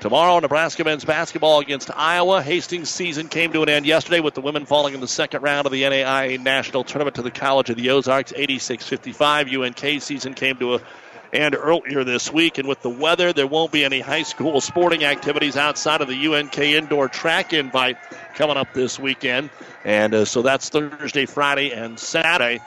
Tomorrow, Nebraska men's basketball against Iowa. Hastings' season came to an end yesterday with the women falling in the second round of the NAIA National Tournament to the College of the Ozarks, 86 55. UNK season came to a and earlier this week. And with the weather, there won't be any high school sporting activities outside of the UNK indoor track invite coming up this weekend. And uh, so that's Thursday, Friday, and Saturday.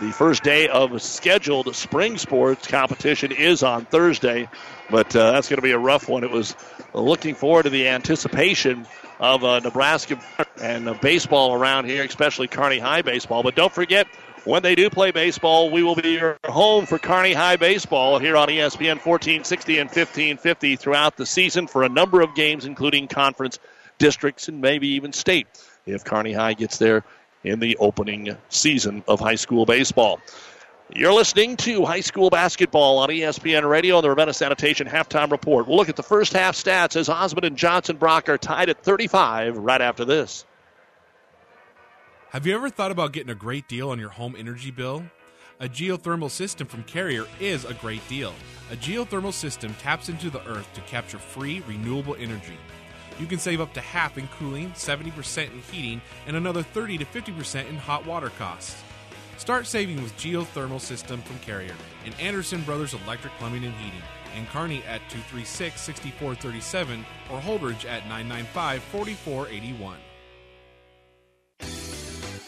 The first day of scheduled spring sports competition is on Thursday, but uh, that's going to be a rough one. It was looking forward to the anticipation of uh, Nebraska and uh, baseball around here, especially Kearney High baseball. But don't forget, when they do play baseball, we will be your home for Kearney High baseball here on ESPN 1460 and 1550 throughout the season for a number of games, including conference, districts, and maybe even state if Kearney High gets there in the opening season of high school baseball. You're listening to high school basketball on ESPN Radio and the Ravenna Sanitation halftime report. We'll look at the first half stats as Osmond and Johnson Brock are tied at 35 right after this. Have you ever thought about getting a great deal on your home energy bill? A geothermal system from Carrier is a great deal. A geothermal system taps into the earth to capture free, renewable energy. You can save up to half in cooling, 70% in heating, and another 30 to 50% in hot water costs. Start saving with geothermal system from Carrier and Anderson Brothers Electric Plumbing and Heating. In Kearney at 236 6437 or Holdrege at 995 4481.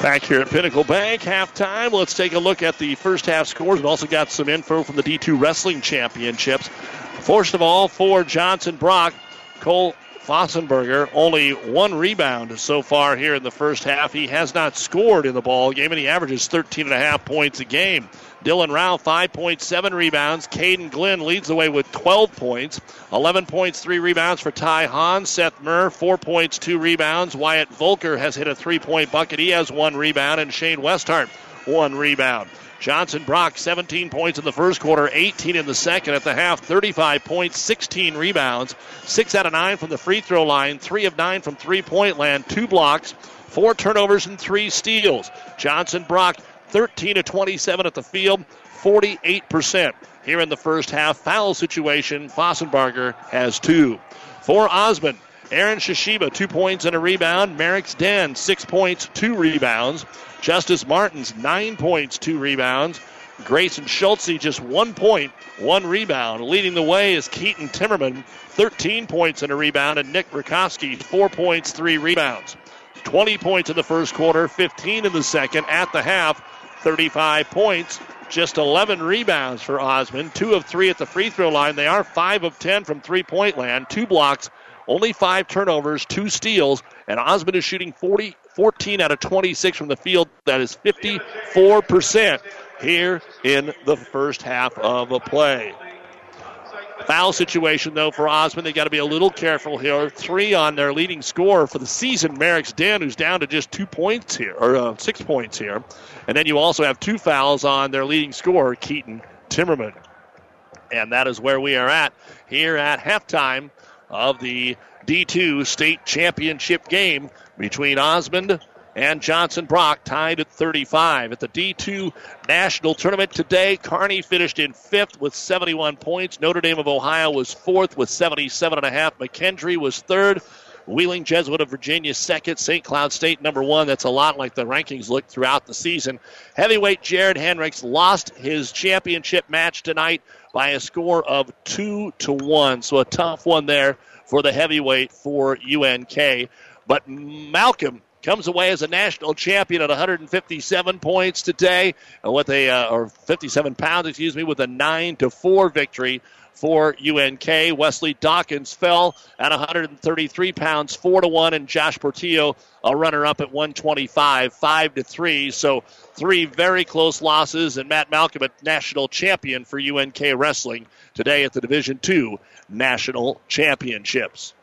Back here at Pinnacle Bank, halftime. Let's take a look at the first half scores. We've also got some info from the D2 Wrestling Championships. First of all, for Johnson Brock, Cole Fossenberger, only one rebound so far here in the first half. He has not scored in the ball game, and he averages 13 and a half points a game. Dylan Rao, 5.7 rebounds. Caden Glenn leads the way with 12 points. 11 points, 3 rebounds for Ty Hahn. Seth Murr, 4 points, 2 rebounds. Wyatt Volker has hit a three point bucket. He has one rebound. And Shane Westhart, one rebound. Johnson Brock, 17 points in the first quarter, 18 in the second. At the half, 35 points, 16 rebounds, 6 out of 9 from the free throw line, 3 of 9 from three point land, 2 blocks, 4 turnovers, and 3 steals. Johnson Brock, 13 to 27 at the field, 48%. Here in the first half, foul situation, Fossenberger has two. For Osmond, Aaron Shishiba, two points and a rebound. Merrick's Den, six points, two rebounds. Justice Mertens, nine points, two rebounds. Grayson Schultze, just one point, one rebound. Leading the way is Keaton Timmerman, 13 points and a rebound. And Nick Rakowski, four points, three rebounds. 20 points in the first quarter, 15 in the second. At the half, 35 points, just 11 rebounds for Osmond, two of three at the free throw line. They are five of 10 from three point land, two blocks, only five turnovers, two steals, and Osmond is shooting 40, 14 out of 26 from the field. That is 54% here in the first half of a play. Foul situation, though, for Osmond. They got to be a little careful here. Three on their leading scorer for the season, Merrick's Den, who's down to just two points here, or uh, six points here. And then you also have two fouls on their leading scorer, Keaton Timmerman. And that is where we are at here at halftime of the D2 state championship game between Osmond and Johnson Brock tied at 35. At the D2 National Tournament today, Kearney finished in fifth with 71 points. Notre Dame of Ohio was fourth with 77 and a half. McKendree was third Wheeling Jesuit of Virginia second, St. Cloud State number one. That's a lot like the rankings look throughout the season. Heavyweight Jared Hendricks lost his championship match tonight by a score of two to one. So a tough one there for the heavyweight for UNK. But Malcolm comes away as a national champion at 157 points today, with a uh, or 57 pounds, excuse me, with a nine to four victory for UNK. Wesley Dawkins fell at 133 pounds, four to one, and Josh Portillo a runner up at 125, five to three. So three very close losses, and Matt Malcolm, a national champion for UNK wrestling today at the Division Two National Championships.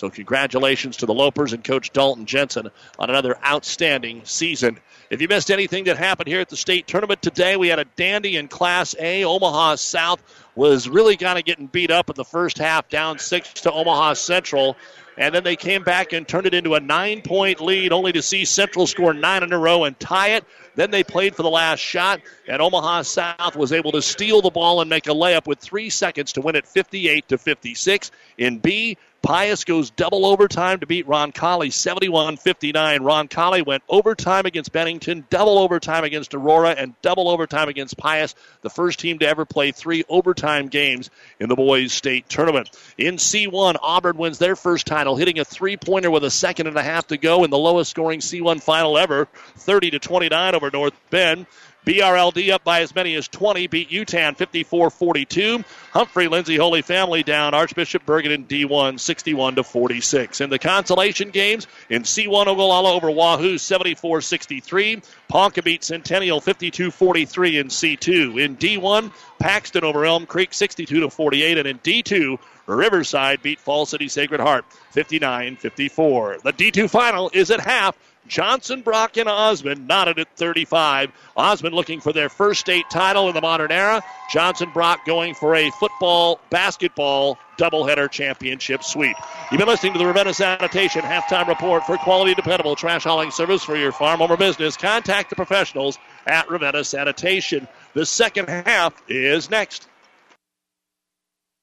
So congratulations to the Lopers and Coach Dalton Jensen on another outstanding season. If you missed anything that happened here at the state tournament today, we had a dandy in Class A. Omaha South was really kind of getting beat up in the first half, down six to Omaha Central. And then they came back and turned it into a nine point lead, only to see Central score nine in a row and tie it. Then they played for the last shot, and Omaha South was able to steal the ball and make a layup with three seconds to win it 58 to 56. In B, Pius goes double overtime to beat Roncalli 71 59. Roncalli went overtime against Bennington, double overtime against Aurora, and double overtime against Pius, the first team to ever play three overtime games in the boys' state tournament. In C1, Auburn wins their first title, hitting a three pointer with a second and a half to go in the lowest scoring C1 final ever, 30 to 29 over North Bend. BRLD up by as many as 20, beat Yutan 54 42. Humphrey Lindsay Holy Family down Archbishop Bergan in D1 61 to 46. In the consolation games, in C1 Ogallala over Wahoo 74 63. Ponca beat Centennial 52 43 in C2. In D1, Paxton over Elm Creek 62 to 48. And in D2, Riverside beat Falls City Sacred Heart 59 54. The D2 final is at half. Johnson, Brock, and Osmond knotted at 35. Osmond looking for their first state title in the modern era. Johnson, Brock going for a football, basketball doubleheader championship sweep. You've been listening to the Ravenna Sanitation halftime report for quality, dependable trash hauling service for your farm or business. Contact the professionals at Ravenna Sanitation. The second half is next.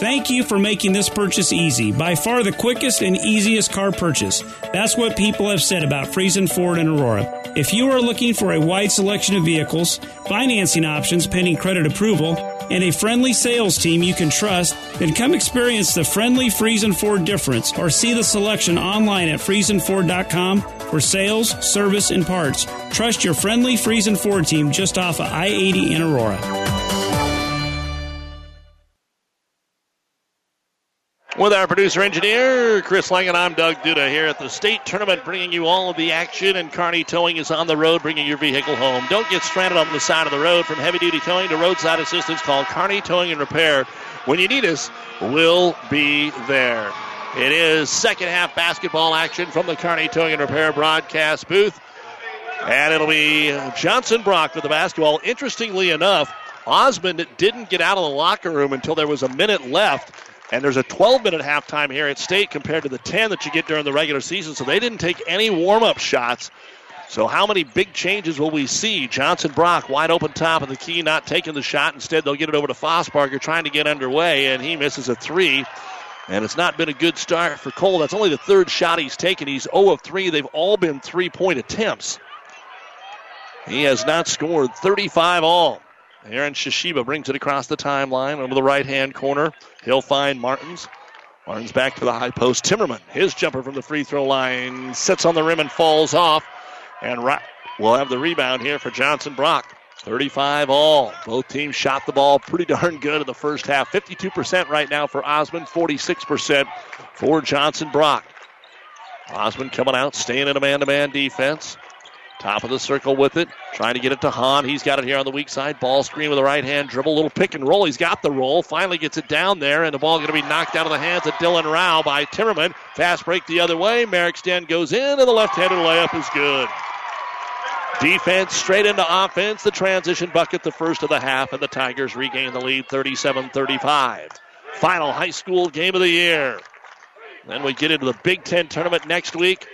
Thank you for making this purchase easy. By far the quickest and easiest car purchase. That's what people have said about Friesen Ford and Aurora. If you are looking for a wide selection of vehicles, financing options pending credit approval, and a friendly sales team you can trust, then come experience the friendly Friesen Ford difference or see the selection online at FriesenFord.com for sales, service, and parts. Trust your friendly Friesen Ford team just off of I 80 in Aurora. With our producer engineer, Chris Lang, and I'm Doug Duda here at the state tournament, bringing you all of the action. And Kearney Towing is on the road, bringing your vehicle home. Don't get stranded on the side of the road. From heavy duty towing to roadside assistance, call Kearney Towing and Repair. When you need us, we'll be there. It is second half basketball action from the Kearney Towing and Repair broadcast booth. And it'll be Johnson Brock with the basketball. Interestingly enough, Osmond didn't get out of the locker room until there was a minute left. And there's a 12 minute halftime here at State compared to the 10 that you get during the regular season. So they didn't take any warm up shots. So how many big changes will we see? Johnson Brock wide open top of the key, not taking the shot. Instead, they'll get it over to Fossbarger trying to get underway, and he misses a three. And it's not been a good start for Cole. That's only the third shot he's taken. He's 0 of 3. They've all been three point attempts. He has not scored 35 all. Aaron Shishiba brings it across the timeline over the right hand corner. He'll find Mertens. Mertens back to the high post. Timmerman, his jumper from the free throw line, sits on the rim and falls off. And we'll have the rebound here for Johnson Brock. 35 all. Both teams shot the ball pretty darn good in the first half. 52% right now for Osmond, 46% for Johnson Brock. Osmond coming out, staying in a man to man defense. Top of the circle with it. Trying to get it to Hahn. He's got it here on the weak side. Ball screen with the right hand dribble. Little pick and roll. He's got the roll. Finally gets it down there, and the ball going to be knocked out of the hands of Dylan Rao by Timmerman. Fast break the other way. Merrick Sten goes in, and the left handed layup is good. Defense straight into offense. The transition bucket, the first of the half, and the Tigers regain the lead 37 35. Final high school game of the year. Then we get into the Big Ten tournament next week.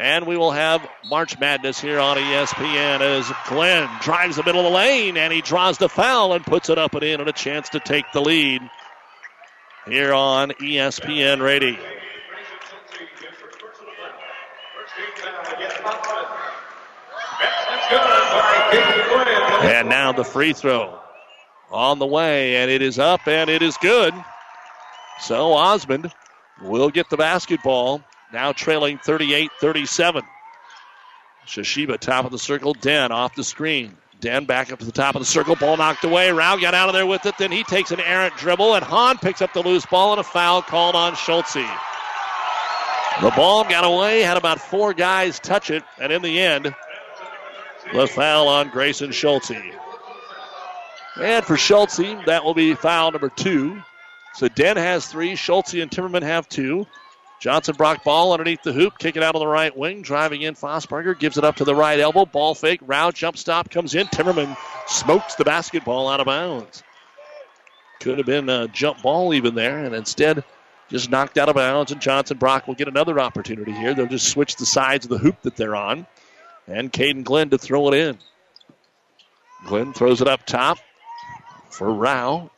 And we will have March Madness here on ESPN as Glenn drives the middle of the lane and he draws the foul and puts it up and in and a chance to take the lead here on ESPN Radio. And now the free throw on the way, and it is up and it is good. So Osmond will get the basketball. Now trailing 38 37. Shashiba, top of the circle. Den off the screen. Den back up to the top of the circle. Ball knocked away. Rao got out of there with it. Then he takes an errant dribble, and Hahn picks up the loose ball, and a foul called on Schultze. The ball got away, had about four guys touch it, and in the end, the foul on Grayson Schultze. And for Schultze, that will be foul number two. So Den has three, Schultze and Timmerman have two. Johnson Brock ball underneath the hoop, kick it out on the right wing, driving in. Fosberger gives it up to the right elbow, ball fake, round jump stop comes in. Timmerman smokes the basketball out of bounds. Could have been a jump ball even there, and instead just knocked out of bounds. And Johnson Brock will get another opportunity here. They'll just switch the sides of the hoop that they're on, and Caden Glenn to throw it in. Glenn throws it up top for Rao.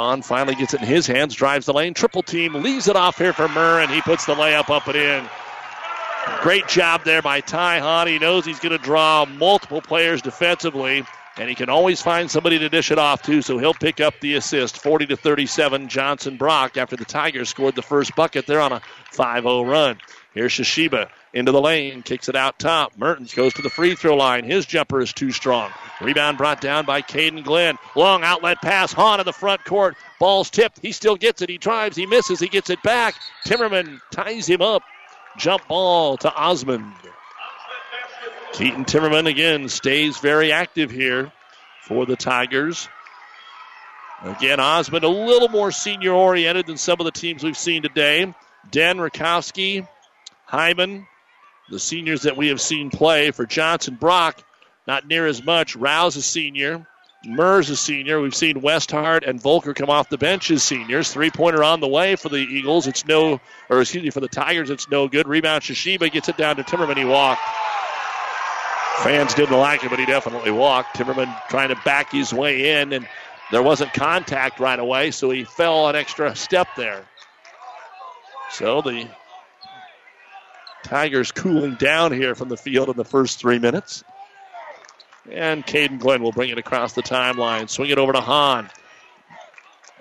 Hahn finally gets it in his hands, drives the lane, triple team, leaves it off here for Murr, and he puts the layup up and in. Great job there by Ty Hahn. He knows he's going to draw multiple players defensively, and he can always find somebody to dish it off to, so he'll pick up the assist. 40 to 37, Johnson Brock after the Tigers scored the first bucket. They're on a 5 0 run. Here's Shashiba into the lane, kicks it out top. Mertens goes to the free throw line. His jumper is too strong. Rebound brought down by Caden Glenn. Long outlet pass. Hahn in the front court. Ball's tipped. He still gets it. He drives. He misses. He gets it back. Timmerman ties him up. Jump ball to Osmond. Keaton Timmerman again stays very active here for the Tigers. Again, Osmond a little more senior oriented than some of the teams we've seen today. Dan Rakowski, Hyman, the seniors that we have seen play. For Johnson Brock, not near as much. Rouse a senior. Mers a senior. We've seen Westhart and Volker come off the bench as seniors. Three pointer on the way for the Eagles. It's no, or excuse me, for the Tigers, it's no good. Rebound Shashiba gets it down to Timmerman. He walked. Fans didn't like it, but he definitely walked. Timmerman trying to back his way in, and there wasn't contact right away, so he fell an extra step there. So the Tigers cooling down here from the field in the first three minutes. And Caden Glenn will bring it across the timeline. Swing it over to Hahn.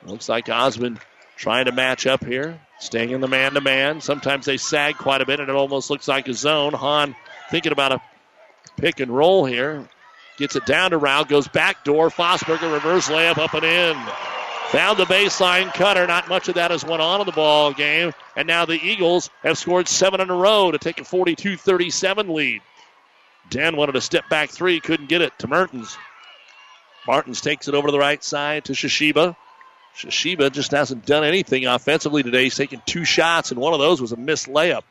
Looks like Osmond trying to match up here. Staying in the man to man. Sometimes they sag quite a bit, and it almost looks like a zone. Hahn thinking about a pick and roll here. Gets it down to Rao. Goes back door. Fosberger reverse layup up and in. Found the baseline cutter. Not much of that has went on in the ball game. And now the Eagles have scored seven in a row to take a 42 37 lead. Dan wanted a step back three, couldn't get it to Mertens. Martins takes it over to the right side to Shashiba. Shashiba just hasn't done anything offensively today. He's taken two shots, and one of those was a missed layup.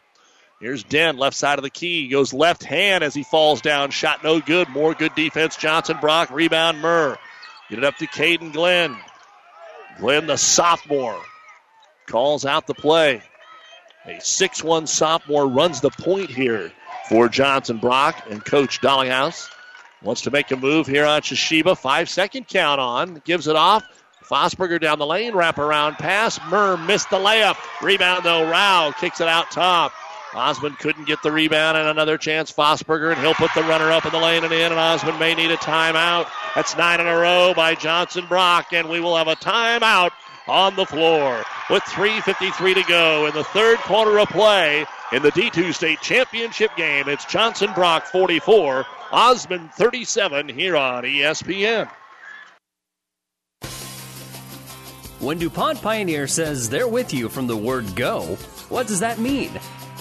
Here's Den, left side of the key. Goes left hand as he falls down. Shot no good. More good defense. Johnson Brock. Rebound Murr. Get it up to Caden Glenn. Glenn, the sophomore, calls out the play. A six-one sophomore runs the point here for Johnson Brock and Coach Dollinghouse. Wants to make a move here on Shashiba. Five second count on. Gives it off. Fosberger down the lane. Wrap around pass. Murr missed the layup. Rebound though. Rao kicks it out top. Osmond couldn't get the rebound and another chance. Fosberger and he'll put the runner up in the lane and in. And Osmond may need a timeout. That's nine in a row by Johnson Brock. And we will have a timeout on the floor with 3.53 to go in the third quarter of play in the D2 State Championship game. It's Johnson Brock 44, Osmond 37 here on ESPN. When DuPont Pioneer says they're with you from the word go, what does that mean?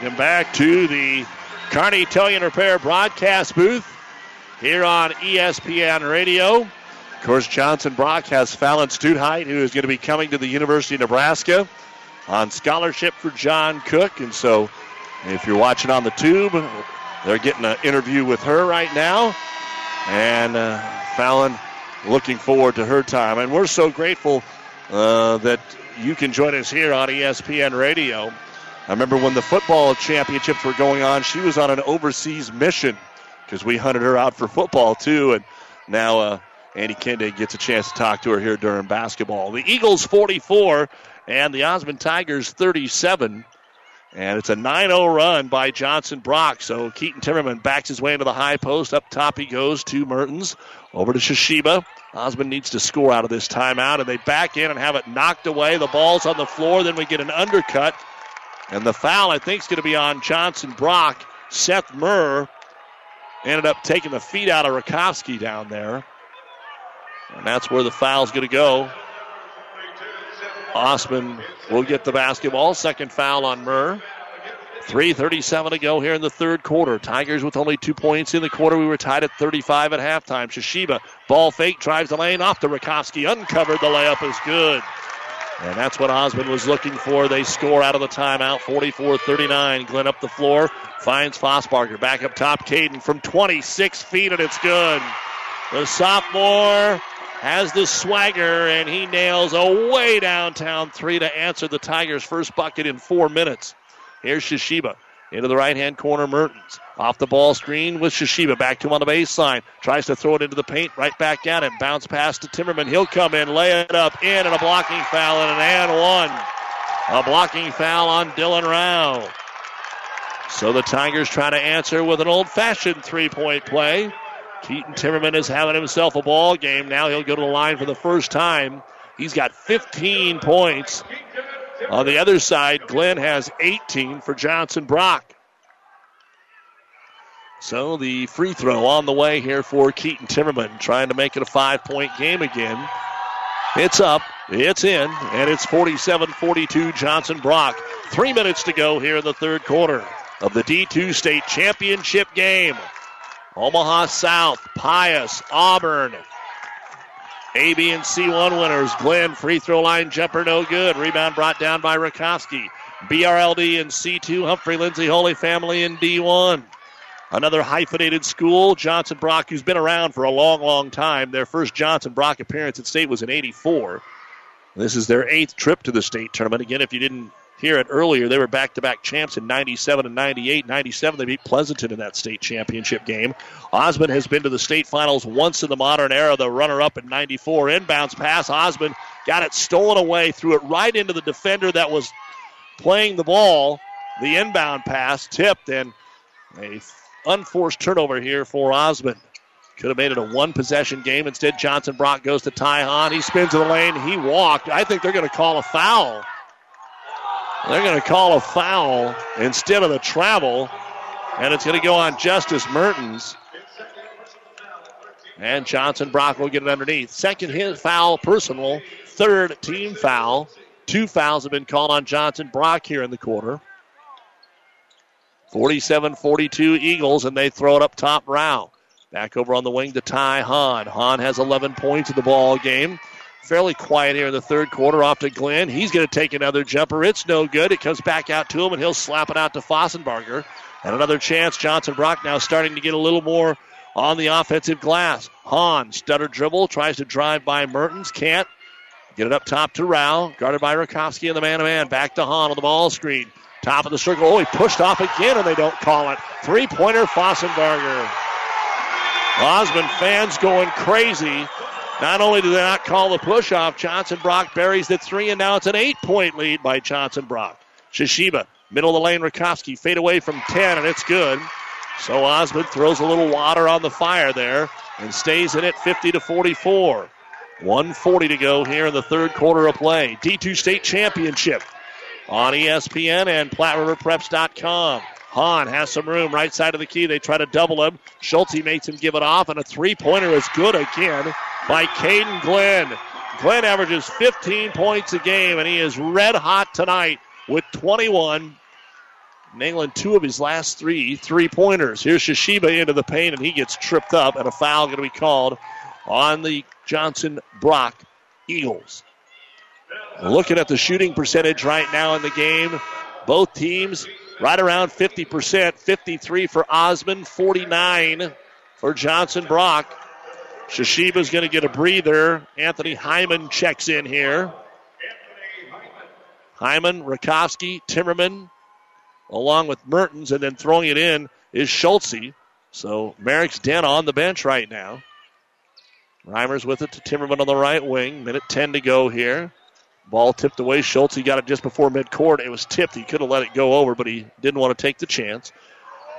Welcome back to the Kearney and Repair broadcast booth here on ESPN Radio. Of course, Johnson Brock has Fallon Stutheit, who is going to be coming to the University of Nebraska on scholarship for John Cook. And so, if you're watching on the tube, they're getting an interview with her right now. And uh, Fallon looking forward to her time. And we're so grateful uh, that you can join us here on ESPN Radio. I remember when the football championships were going on, she was on an overseas mission because we hunted her out for football too. And now uh, Andy Kendeigh gets a chance to talk to her here during basketball. The Eagles 44 and the Osmond Tigers 37. And it's a 9 0 run by Johnson Brock. So Keaton Timmerman backs his way into the high post. Up top he goes to Mertens. Over to Shishiba. Osmond needs to score out of this timeout, and they back in and have it knocked away. The ball's on the floor. Then we get an undercut. And the foul, I think, is going to be on Johnson Brock. Seth Murr ended up taking the feet out of Rakowski down there. And that's where the foul's going to go. Osmond will get the basketball. Second foul on Murr. 3.37 to go here in the third quarter. Tigers with only two points in the quarter. We were tied at 35 at halftime. Shishiba, ball fake, drives the lane off to Rakowski. Uncovered. The layup is good. And that's what Osmond was looking for. They score out of the timeout, 44 39. Glenn up the floor, finds Fossbarger. Back up top, Caden from 26 feet, and it's good. The sophomore has the swagger, and he nails a way downtown three to answer the Tigers' first bucket in four minutes. Here's Shishiba into the right hand corner, Mertens. Off the ball screen with Shishiba. Back to him on the baseline. Tries to throw it into the paint. Right back at him. Bounce pass to Timmerman. He'll come in, lay it up in, and a blocking foul and an and one. A blocking foul on Dylan Rao. So the Tigers try to answer with an old fashioned three point play. Keaton Timmerman is having himself a ball game. Now he'll go to the line for the first time. He's got 15 points. On the other side, Glenn has 18 for Johnson Brock. So the free throw on the way here for Keaton Timmerman, trying to make it a five point game again. It's up, it's in, and it's 47 42 Johnson Brock. Three minutes to go here in the third quarter of the D2 state championship game. Omaha South, Pius, Auburn. A, B, and C1 winners. Glenn, free throw line jumper, no good. Rebound brought down by Rakowski. BRLD and C2, Humphrey Lindsay Holy Family in D1. Another hyphenated school, Johnson Brock, who's been around for a long, long time. Their first Johnson Brock appearance at state was in 84. This is their eighth trip to the state tournament. Again, if you didn't hear it earlier, they were back to back champs in 97 and 98. 97, they beat Pleasanton in that state championship game. Osmond has been to the state finals once in the modern era, the runner up in 94. Inbounds pass. Osmond got it stolen away, threw it right into the defender that was playing the ball. The inbound pass tipped, and a unforced turnover here for Osmond. Could have made it a one possession game. Instead, Johnson Brock goes to Ty. He spins in the lane. He walked. I think they're going to call a foul. They're going to call a foul instead of the travel. And it's going to go on Justice Mertens. And Johnson Brock will get it underneath. Second hit foul personal. Third team foul. Two fouls have been called on Johnson Brock here in the quarter. 47 42 Eagles, and they throw it up top Rao. Back over on the wing to Ty Hahn. Hahn has 11 points in the ball game. fairly quiet here in the third quarter. Off to Glenn. He's going to take another jumper. It's no good. It comes back out to him, and he'll slap it out to Fossenbarger. And another chance. Johnson Brock now starting to get a little more on the offensive glass. Hahn, stutter dribble, tries to drive by Mertens. Can't. Get it up top to Rao. Guarded by Rakowski and the man to man. Back to Hahn on the ball screen. Top of the circle. Oh, he pushed off again, and they don't call it. Three pointer, Fossenberger. Osmond fans going crazy. Not only do they not call the push off, Johnson Brock buries the three, and now it's an eight point lead by Johnson Brock. Shishiba, middle of the lane, Rakowski, fade away from 10, and it's good. So Osmond throws a little water on the fire there and stays in it 50 to 44. 140 to go here in the third quarter of play. D2 state championship on ESPN and PlatteRiverPreps.com. Hahn has some room right side of the key. They try to double him. Schulte makes him give it off, and a three pointer is good again by Caden Glenn. Glenn averages 15 points a game, and he is red hot tonight with 21, nailing two of his last three three pointers. Here's Shishiba into the paint, and he gets tripped up, and a foul going to be called on the Johnson Brock Eagles. Looking at the shooting percentage right now in the game, both teams right around 50%. 53 for Osmond, 49 for Johnson Brock. Shishiba's going to get a breather. Anthony Hyman checks in here. Hyman, Rakowski, Timmerman, along with Mertens, and then throwing it in is Schulte. So Merrick's Den on the bench right now. Reimers with it to Timmerman on the right wing. Minute 10 to go here. Ball tipped away. Schultz, he got it just before midcourt. It was tipped. He could have let it go over, but he didn't want to take the chance.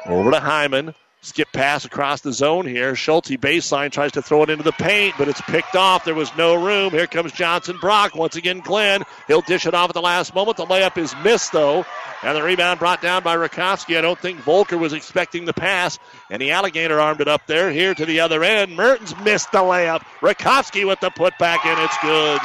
Over to Hyman. Skip pass across the zone here. Schulte baseline tries to throw it into the paint, but it's picked off. There was no room. Here comes Johnson Brock. Once again, Glenn. He'll dish it off at the last moment. The layup is missed, though. And the rebound brought down by Rakowski. I don't think Volker was expecting the pass. And the alligator armed it up there. Here to the other end. Mertens missed the layup. Rakowski with the putback, and it's good.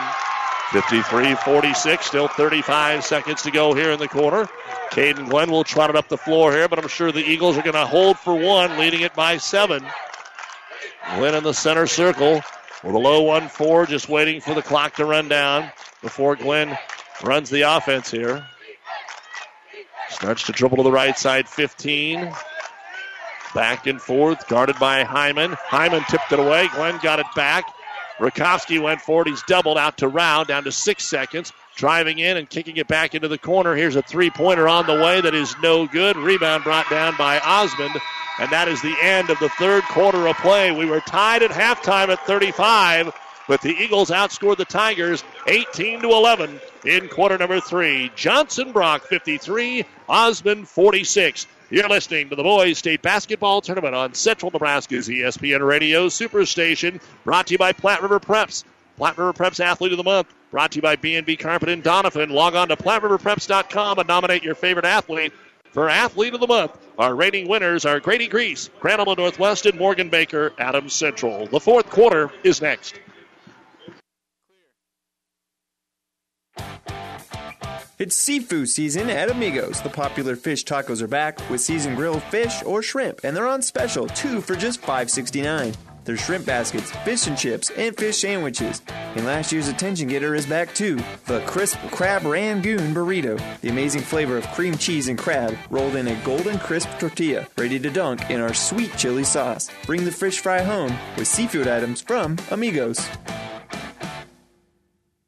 53 46, still 35 seconds to go here in the quarter. Caden Glenn will trot it up the floor here, but I'm sure the Eagles are going to hold for one, leading it by seven. Glenn in the center circle with a low 1 4, just waiting for the clock to run down before Glenn runs the offense here. Starts to dribble to the right side, 15. Back and forth, guarded by Hyman. Hyman tipped it away. Glenn got it back. Rakowski went forward. He's doubled out to round, down to six seconds. Driving in and kicking it back into the corner. Here's a three pointer on the way that is no good. Rebound brought down by Osmond. And that is the end of the third quarter of play. We were tied at halftime at 35, but the Eagles outscored the Tigers 18 to 11 in quarter number three. Johnson Brock 53, Osmond 46. You're listening to the Boys State Basketball Tournament on Central Nebraska's ESPN Radio Superstation, brought to you by Platte River Preps. Platte River Preps Athlete of the Month, brought to you by B&B Carpet and Donovan. Log on to PlatteRiverPreps.com and nominate your favorite athlete for Athlete of the Month. Our rating winners are Grady Grease, northwest, and Morgan Baker, Adams Central. The fourth quarter is next. It's seafood season at Amigos. The popular fish tacos are back with seasoned grilled fish or shrimp, and they're on special, two for just $5.69. There's shrimp baskets, fish and chips, and fish sandwiches. And last year's attention getter is back too the crisp crab rangoon burrito. The amazing flavor of cream cheese and crab rolled in a golden crisp tortilla, ready to dunk in our sweet chili sauce. Bring the fish fry home with seafood items from Amigos.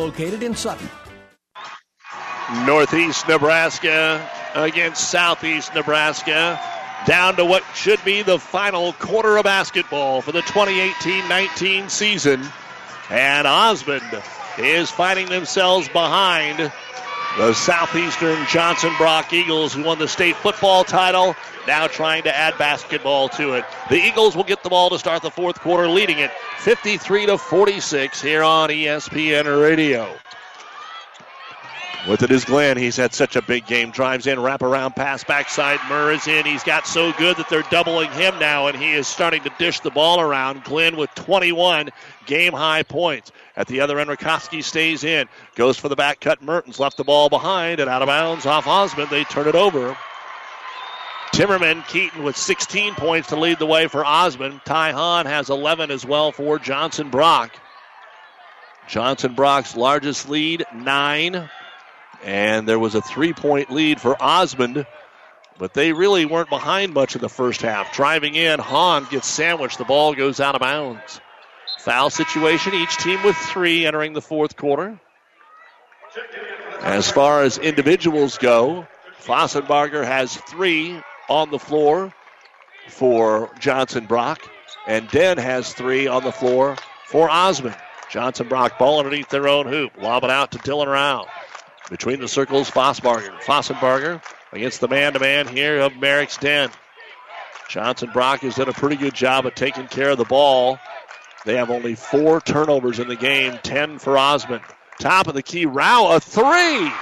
located in Sutton. Northeast Nebraska against Southeast Nebraska. Down to what should be the final quarter of basketball for the 2018 19 season. And Osmond is finding themselves behind The Southeastern Johnson Brock Eagles, who won the state football title, now trying to add basketball to it. The Eagles will get the ball to start the fourth quarter, leading it 53 to 46 here on ESPN Radio. With it is Glenn. He's had such a big game. Drives in, wrap around pass backside. Murr is in. He's got so good that they're doubling him now, and he is starting to dish the ball around. Glenn with 21 game high points. At the other end, Rakowski stays in. Goes for the back cut. Mertens left the ball behind and out of bounds off Osmond. They turn it over. Timmerman Keaton with 16 points to lead the way for Osmond. Ty Hahn has 11 as well for Johnson Brock. Johnson Brock's largest lead, nine. And there was a three point lead for Osmond, but they really weren't behind much in the first half. Driving in, Hahn gets sandwiched. The ball goes out of bounds. Foul situation, each team with three entering the fourth quarter. As far as individuals go, Fossenbarger has three on the floor for Johnson Brock, and Den has three on the floor for Osmond. Johnson Brock ball underneath their own hoop. Lob it out to Dylan Rao. Between the circles, Fossbarger. Fossenbarger against the man to man here of Merrick's Den. Johnson Brock has done a pretty good job of taking care of the ball. They have only four turnovers in the game, 10 for Osmond. Top of the key, Rao, a three.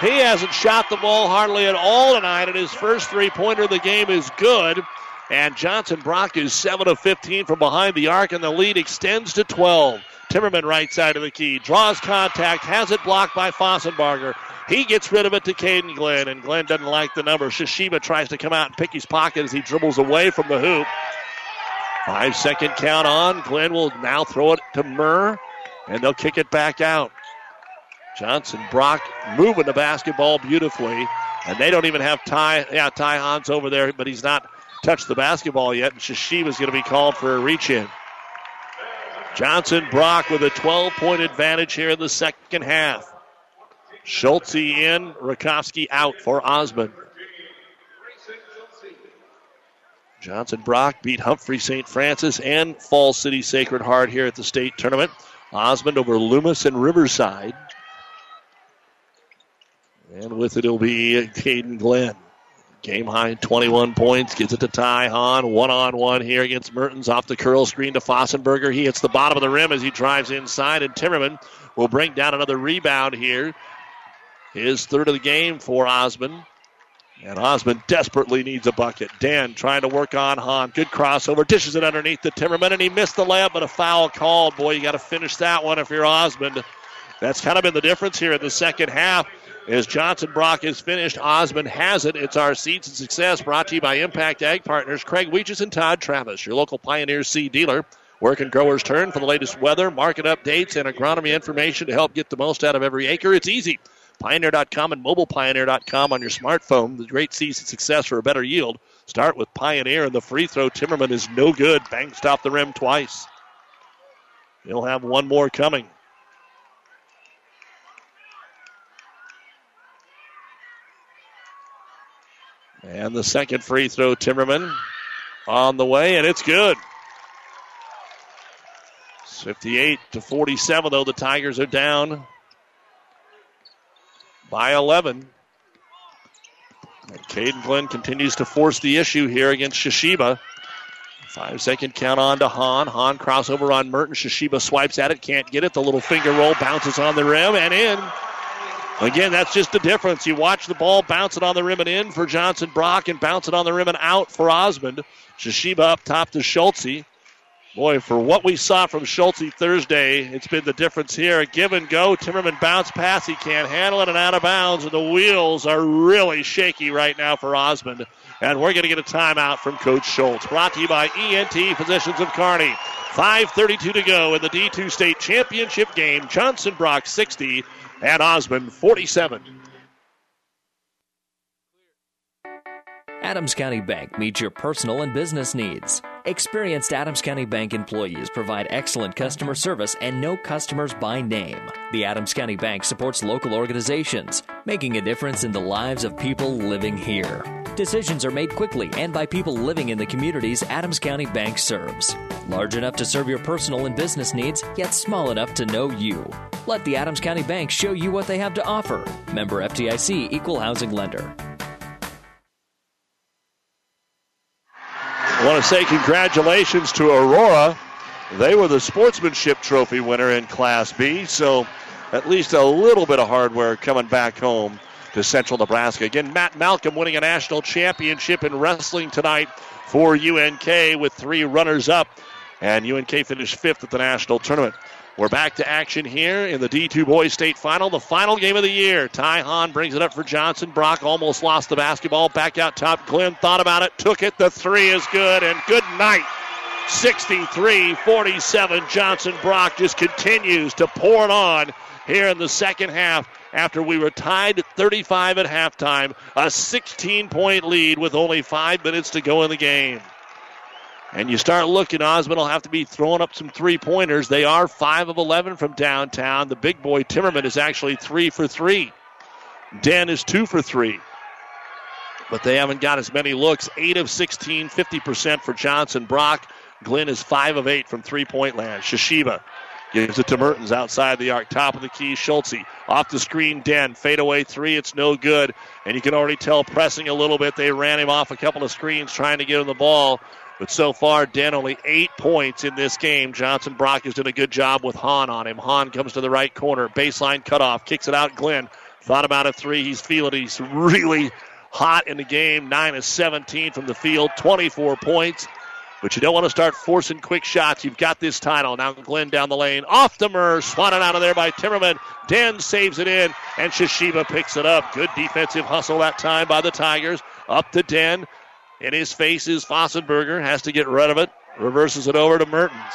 He hasn't shot the ball hardly at all tonight, and his first three pointer of the game is good. And Johnson Brock is 7 of 15 from behind the arc, and the lead extends to 12. Timmerman right side of the key. Draws contact. Has it blocked by Fossenbarger. He gets rid of it to Caden Glenn, and Glenn doesn't like the number. Shishiba tries to come out and pick his pocket as he dribbles away from the hoop. Five second count on. Glenn will now throw it to Murr, and they'll kick it back out. Johnson Brock moving the basketball beautifully, and they don't even have Ty. Yeah, Ty Hahn's over there, but he's not touched the basketball yet, and is going to be called for a reach in. Johnson Brock with a 12 point advantage here in the second half. Schulte in, Rakowski out for Osmond. Johnson Brock beat Humphrey St. Francis and Falls City Sacred Heart here at the state tournament. Osmond over Loomis and Riverside. And with it, it'll be Caden Glenn. Game high 21 points. Gets it to Ty Hahn. One on one here against Mertens. Off the curl screen to Fossenberger. He hits the bottom of the rim as he drives inside. And Timmerman will bring down another rebound here. His third of the game for Osmond. And Osmond desperately needs a bucket. Dan trying to work on Hahn. Good crossover. Dishes it underneath the Timmerman. And he missed the layup, but a foul called. Boy, you got to finish that one if you're Osmond. That's kind of been the difference here in the second half. As Johnson Brock is finished, Osmond has it. It's our Seeds and Success brought to you by Impact Ag Partners, Craig Weeges and Todd Travis, your local Pioneer seed dealer. Working growers turn for the latest weather, market updates, and agronomy information to help get the most out of every acre. It's easy. Pioneer.com and mobilepioneer.com on your smartphone. The great season success for a better yield. Start with Pioneer, and the free throw. Timmerman is no good. Bang stop the rim twice. He'll have one more coming. And the second free throw, Timmerman on the way, and it's good. 58 to 47, though the Tigers are down by 11. And Caden Glenn continues to force the issue here against Shishiba. Five second count on to Hahn. Hahn crossover on Merton. Shishiba swipes at it, can't get it. The little finger roll bounces on the rim and in. Again, that's just the difference. You watch the ball bounce it on the rim and in for Johnson Brock and bounce it on the rim and out for Osmond. Shishiba up top to Schulte. Boy, for what we saw from Schulte Thursday, it's been the difference here. Give and go. Timmerman bounce pass. He can't handle it and out of bounds. And the wheels are really shaky right now for Osmond. And we're going to get a timeout from Coach Schultz. Brought to you by ENT Physicians of Kearney. 5.32 to go in the D2 State Championship game. Johnson Brock 60 and Osmond 47. Adams County Bank meets your personal and business needs. Experienced Adams County Bank employees provide excellent customer service and know customers by name. The Adams County Bank supports local organizations, making a difference in the lives of people living here. Decisions are made quickly and by people living in the communities Adams County Bank serves. Large enough to serve your personal and business needs, yet small enough to know you. Let the Adams County Bank show you what they have to offer. Member FDIC Equal Housing Lender. Want to say congratulations to Aurora. They were the sportsmanship trophy winner in Class B, so at least a little bit of hardware coming back home to Central Nebraska. Again, Matt Malcolm winning a national championship in wrestling tonight for UNK with three runners up, and UNK finished fifth at the national tournament. We're back to action here in the D2 Boys State Final, the final game of the year. Ty Hahn brings it up for Johnson. Brock almost lost the basketball. Back out top. Glenn thought about it, took it. The three is good, and good night. 63 47. Johnson Brock just continues to pour it on here in the second half after we were tied 35 at halftime. A 16 point lead with only five minutes to go in the game. And you start looking, Osmond will have to be throwing up some three pointers. They are 5 of 11 from downtown. The big boy Timmerman is actually 3 for 3. Den is 2 for 3. But they haven't got as many looks. 8 of 16, 50% for Johnson Brock. Glenn is 5 of 8 from three point land. Shishiba gives it to Mertens outside the arc. Top of the key, Schulte. Off the screen, Den. Fadeaway three, it's no good. And you can already tell pressing a little bit. They ran him off a couple of screens trying to get him the ball. But so far, Den only eight points in this game. Johnson Brock has done a good job with Hahn on him. Hahn comes to the right corner. Baseline cutoff. Kicks it out. Glenn thought about a three. He's feeling. He's really hot in the game. 9 of 17 from the field. 24 points. But you don't want to start forcing quick shots. You've got this title. Now Glenn down the lane. Off the Murr. Swatted out of there by Timmerman. Den saves it in. And Shishiba picks it up. Good defensive hustle that time by the Tigers. Up to Den. In his face is Fossenberger. Has to get rid of it. Reverses it over to Mertens.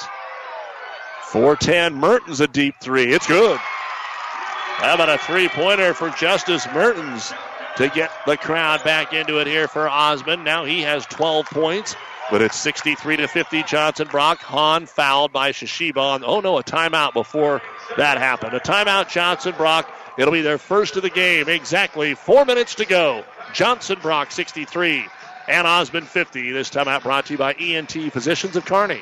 410. Mertens a deep three. It's good. How about a three pointer for Justice Mertens to get the crowd back into it here for Osmond. Now he has 12 points, but it's 63 to 50. Johnson Brock. Hahn fouled by Shishiba. Oh no, a timeout before that happened. A timeout, Johnson Brock. It'll be their first of the game. Exactly four minutes to go. Johnson Brock 63 and Osmond 50. This time out brought to you by ENT Physicians of Kearney.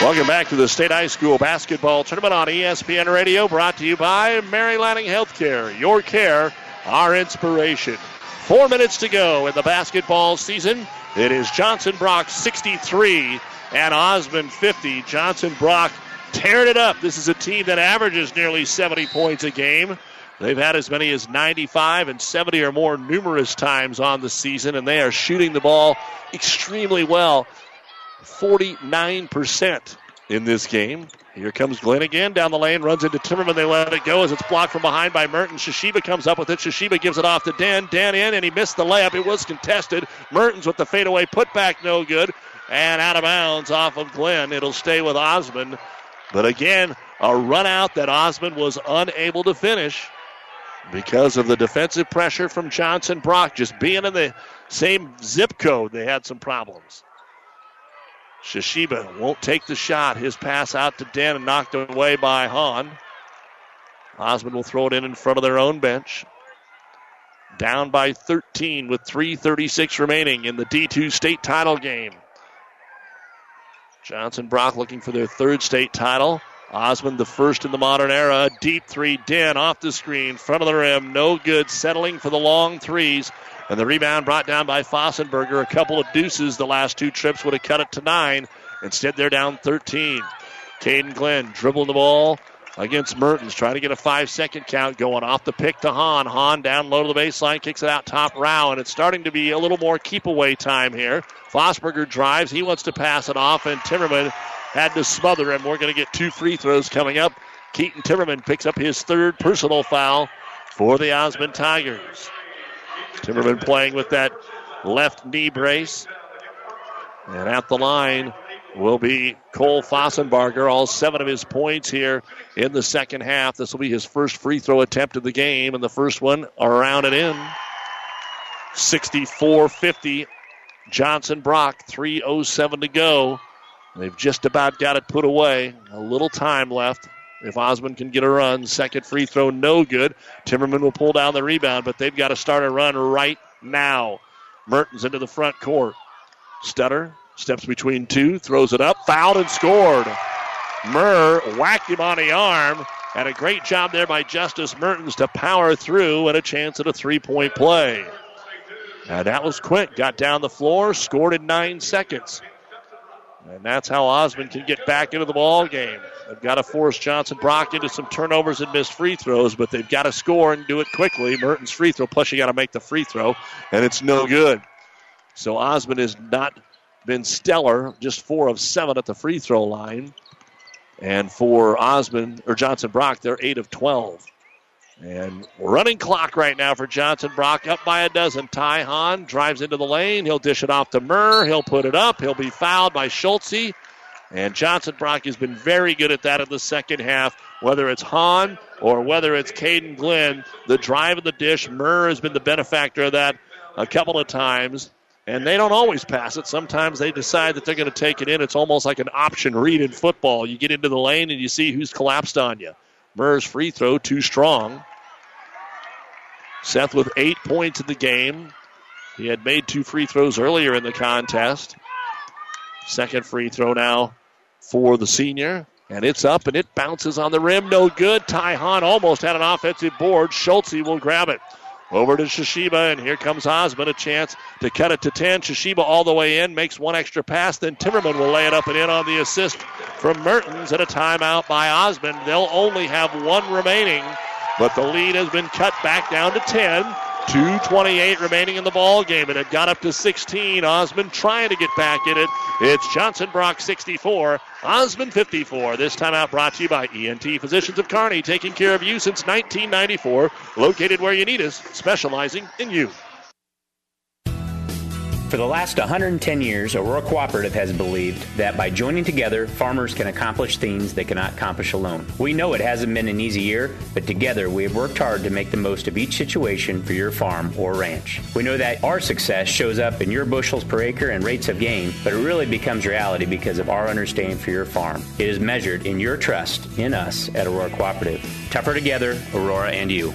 Welcome back to the State High School Basketball Tournament on ESPN Radio, brought to you by Mary Lanning Healthcare. Your care, our inspiration. Four minutes to go in the basketball season. It is Johnson Brock 63 and Osmond 50. Johnson Brock tearing it up. This is a team that averages nearly 70 points a game. They've had as many as 95 and 70 or more numerous times on the season, and they are shooting the ball extremely well. 49% in this game. Here comes Glenn again down the lane, runs into Timmerman. They let it go as it's blocked from behind by Mertens. Shishiba comes up with it. Shishiba gives it off to Dan. Dan in, and he missed the layup. It was contested. Mertens with the fadeaway putback, no good. And out of bounds off of Glenn. It'll stay with Osmond. But again, a run out that Osmond was unable to finish because of the defensive pressure from Johnson Brock. Just being in the same zip code, they had some problems. Shishiba won't take the shot. His pass out to Den and knocked away by Hahn. Osmond will throw it in in front of their own bench. Down by 13 with 3.36 remaining in the D2 state title game. Johnson Brock looking for their third state title. Osmond, the first in the modern era. Deep three, Den off the screen, front of the rim, no good. Settling for the long threes. And the rebound brought down by Fossenberger. A couple of deuces the last two trips would have cut it to nine. Instead, they're down 13. Caden Glenn dribbling the ball against Mertens, trying to get a five second count going off the pick to Hahn. Hahn down low to the baseline, kicks it out top Rao, and it's starting to be a little more keep away time here. Fosberger drives, he wants to pass it off, and Timmerman had to smother him. We're going to get two free throws coming up. Keaton Timmerman picks up his third personal foul for the Osmond Tigers. Timmerman playing with that left knee brace. And at the line will be Cole Fossenbarger. All seven of his points here in the second half. This will be his first free throw attempt of the game, and the first one around and in. 64 50. Johnson Brock, 3.07 to go. They've just about got it put away. A little time left. If Osmond can get a run, second free throw, no good. Timmerman will pull down the rebound, but they've got to start a run right now. Mertens into the front court. Stutter steps between two, throws it up, fouled and scored. Murr whacked him on the arm, and a great job there by Justice Mertens to power through and a chance at a three point play. And that was quick. Got down the floor, scored in nine seconds. And that's how Osmond can get back into the ball game. They've got to force Johnson Brock into some turnovers and missed free throws, but they've got to score and do it quickly. Mertens free throw, plus you got to make the free throw, and it's no good. So Osmond has not been stellar, just four of seven at the free throw line. And for Osmond or Johnson Brock, they're eight of twelve. And running clock right now for Johnson Brock, up by a dozen. Ty Hahn drives into the lane. He'll dish it off to Murr. He'll put it up. He'll be fouled by Schulte. And Johnson Brock has been very good at that in the second half. Whether it's Hahn or whether it's Caden Glenn, the drive of the dish, Murr has been the benefactor of that a couple of times. And they don't always pass it. Sometimes they decide that they're going to take it in. It's almost like an option read in football. You get into the lane and you see who's collapsed on you. Murr's free throw too strong. Seth with eight points in the game. He had made two free throws earlier in the contest. Second free throw now for the senior. And it's up and it bounces on the rim. No good. Ty Hahn almost had an offensive board. Schulte will grab it. Over to Shishiba, and here comes Osmond. A chance to cut it to 10. Shishiba all the way in, makes one extra pass. Then Timmerman will lay it up and in on the assist from Mertens at a timeout by Osmond. They'll only have one remaining, but the lead has been cut back down to 10. 2.28 remaining in the ball game, and it got up to 16. Osmond trying to get back in it. It's Johnson Brock 64, Osmond 54. This timeout brought to you by ENT Physicians of Kearney, taking care of you since 1994. Located where you need us, specializing in you. For the last 110 years, Aurora Cooperative has believed that by joining together, farmers can accomplish things they cannot accomplish alone. We know it hasn't been an easy year, but together we have worked hard to make the most of each situation for your farm or ranch. We know that our success shows up in your bushels per acre and rates of gain, but it really becomes reality because of our understanding for your farm. It is measured in your trust in us at Aurora Cooperative. Tougher together, Aurora and you.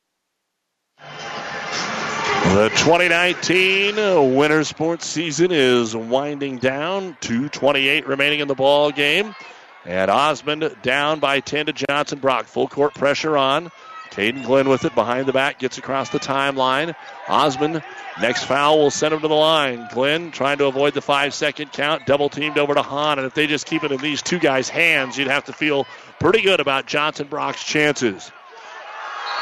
The 2019 winter sports season is winding down. 2.28 remaining in the ball game. And Osmond down by 10 to Johnson Brock. Full court pressure on. Caden Glenn with it behind the back, gets across the timeline. Osmond, next foul will send him to the line. Glenn trying to avoid the five second count, double teamed over to Hahn. And if they just keep it in these two guys' hands, you'd have to feel pretty good about Johnson Brock's chances.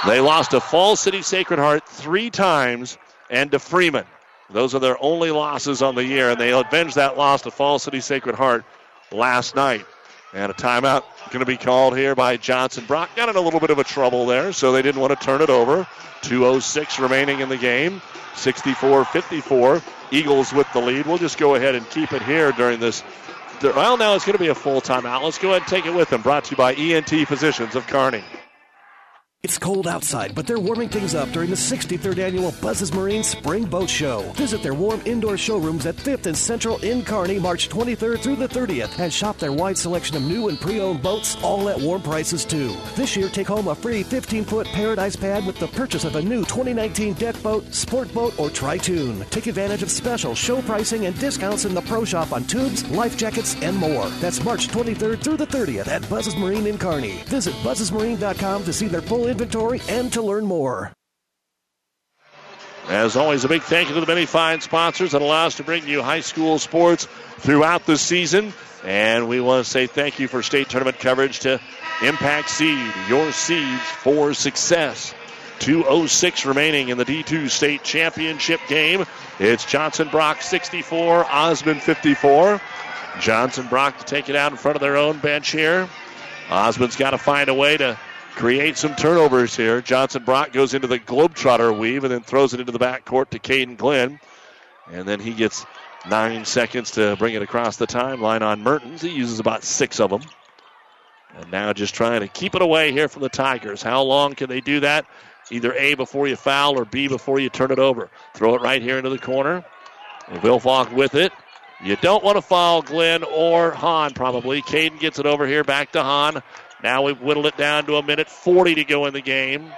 They lost to Falls City Sacred Heart three times and to Freeman. Those are their only losses on the year, and they avenged that loss to Falls City Sacred Heart last night. And a timeout going to be called here by Johnson Brock. Got in a little bit of a trouble there, so they didn't want to turn it over. 2.06 remaining in the game. 64 54. Eagles with the lead. We'll just go ahead and keep it here during this. Well, now it's going to be a full timeout. Let's go ahead and take it with them. Brought to you by ENT Physicians of Kearney. It's cold outside, but they're warming things up during the 63rd annual Buzz's Marine Spring Boat Show. Visit their warm indoor showrooms at 5th and Central in Kearney, March 23rd through the 30th, and shop their wide selection of new and pre-owned boats, all at warm prices too. This year, take home a free 15-foot Paradise pad with the purchase of a new 2019 deck boat, sport boat, or Tritoon. Take advantage of special show pricing and discounts in the pro shop on tubes, life jackets, and more. That's March 23rd through the 30th at Buzz's Marine in Kearney. Visit buzzesmarine.com to see their full inventory and to learn more. As always, a big thank you to the many fine sponsors that allow us to bring you high school sports throughout the season. And we want to say thank you for state tournament coverage to Impact Seed, your seeds for success. 206 remaining in the D2 state championship game. It's Johnson Brock 64, Osmond 54. Johnson Brock to take it out in front of their own bench here. Osmond's got to find a way to create some turnovers here. Johnson Brock goes into the Globetrotter weave and then throws it into the backcourt to Caden Glenn. And then he gets nine seconds to bring it across the timeline on Mertens. He uses about six of them. And now just trying to keep it away here from the Tigers. How long can they do that? Either A before you foul or B before you turn it over. Throw it right here into the corner. And Wilfalk with it. You don't want to foul Glenn or Hahn, probably. Caden gets it over here back to Hahn. Now we've whittled it down to a minute 40 to go in the game.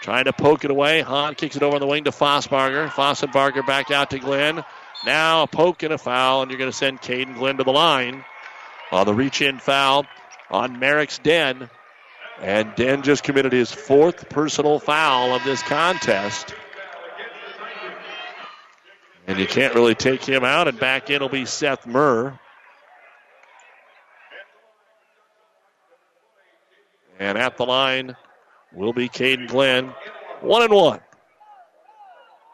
Trying to poke it away. Hahn kicks it over on the wing to Fossbarger. Fossbarger back out to Glenn. Now a poke and a foul, and you're going to send Caden Glenn to the line on the reach in foul on Merrick's Den. And Den just committed his fourth personal foul of this contest. And you can't really take him out, and back in will be Seth Murr. And at the line will be Caden Glenn. One and one.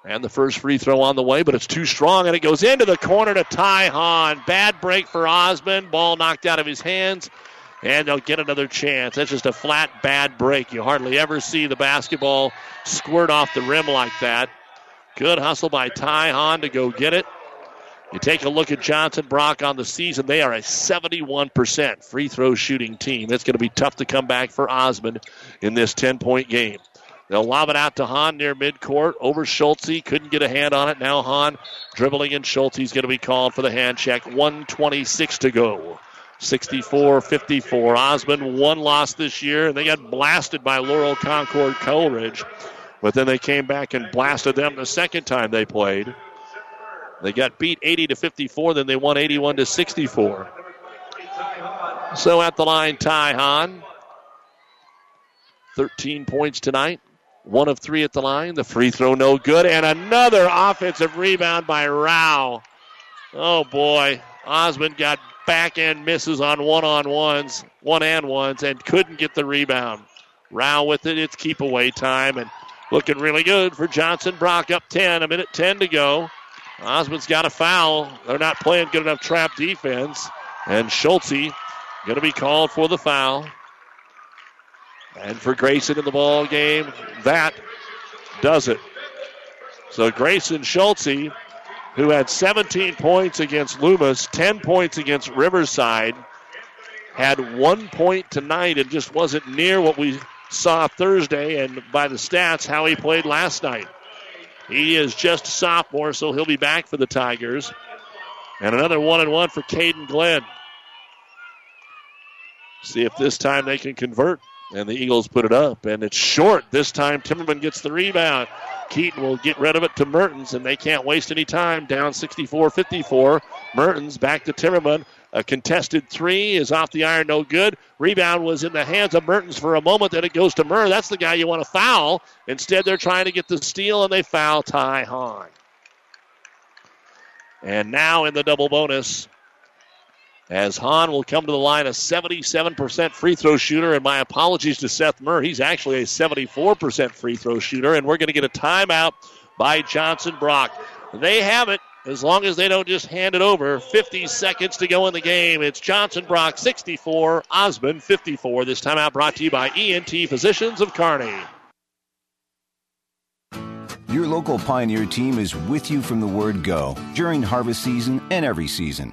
And the first free throw on the way, but it's too strong, and it goes into the corner to Ty Hahn. Bad break for Osmond. Ball knocked out of his hands, and they'll get another chance. That's just a flat bad break. You hardly ever see the basketball squirt off the rim like that. Good hustle by Ty Hahn to go get it. You take a look at Johnson Brock on the season. They are a 71% free throw shooting team. It's going to be tough to come back for Osmond in this 10 point game. They'll lob it out to Hahn near midcourt over Schulte. Couldn't get a hand on it. Now Hahn dribbling, and Schulte's going to be called for the hand check. 126 to go. 64 54. Osmond, one loss this year, and they got blasted by Laurel Concord Coleridge. But then they came back and blasted them the second time they played. They got beat 80 to 54, then they won 81 to 64. So at the line, Ty Hahn. 13 points tonight. One of three at the line. The free throw no good. And another offensive rebound by Rao. Oh boy. Osmond got back end misses on one on ones, one and ones, and couldn't get the rebound. Rao with it. It's keep away time and looking really good for Johnson Brock up 10. A minute 10 to go. Osmond's got a foul. They're not playing good enough trap defense. And Schulte going to be called for the foul. And for Grayson in the ball game, that does it. So Grayson Schulte, who had 17 points against Loomis, 10 points against Riverside, had one point tonight and just wasn't near what we saw Thursday and by the stats how he played last night. He is just a sophomore, so he'll be back for the Tigers. And another one and one for Caden Glenn. See if this time they can convert. And the Eagles put it up. And it's short. This time Timmerman gets the rebound. Keaton will get rid of it to Mertens, and they can't waste any time. Down 64 54. Mertens back to Timmerman. A contested three is off the iron, no good. Rebound was in the hands of Mertens for a moment, then it goes to Murr. That's the guy you want to foul. Instead, they're trying to get the steal, and they foul Ty Hahn. And now in the double bonus, as Hahn will come to the line, a 77% free throw shooter. And my apologies to Seth Murr. He's actually a 74% free throw shooter. And we're going to get a timeout by Johnson Brock. They have it as long as they don't just hand it over. 50 seconds to go in the game. It's Johnson Brock 64, Osmond 54. This timeout brought to you by ENT Physicians of Kearney. Your local Pioneer team is with you from the word go during harvest season and every season.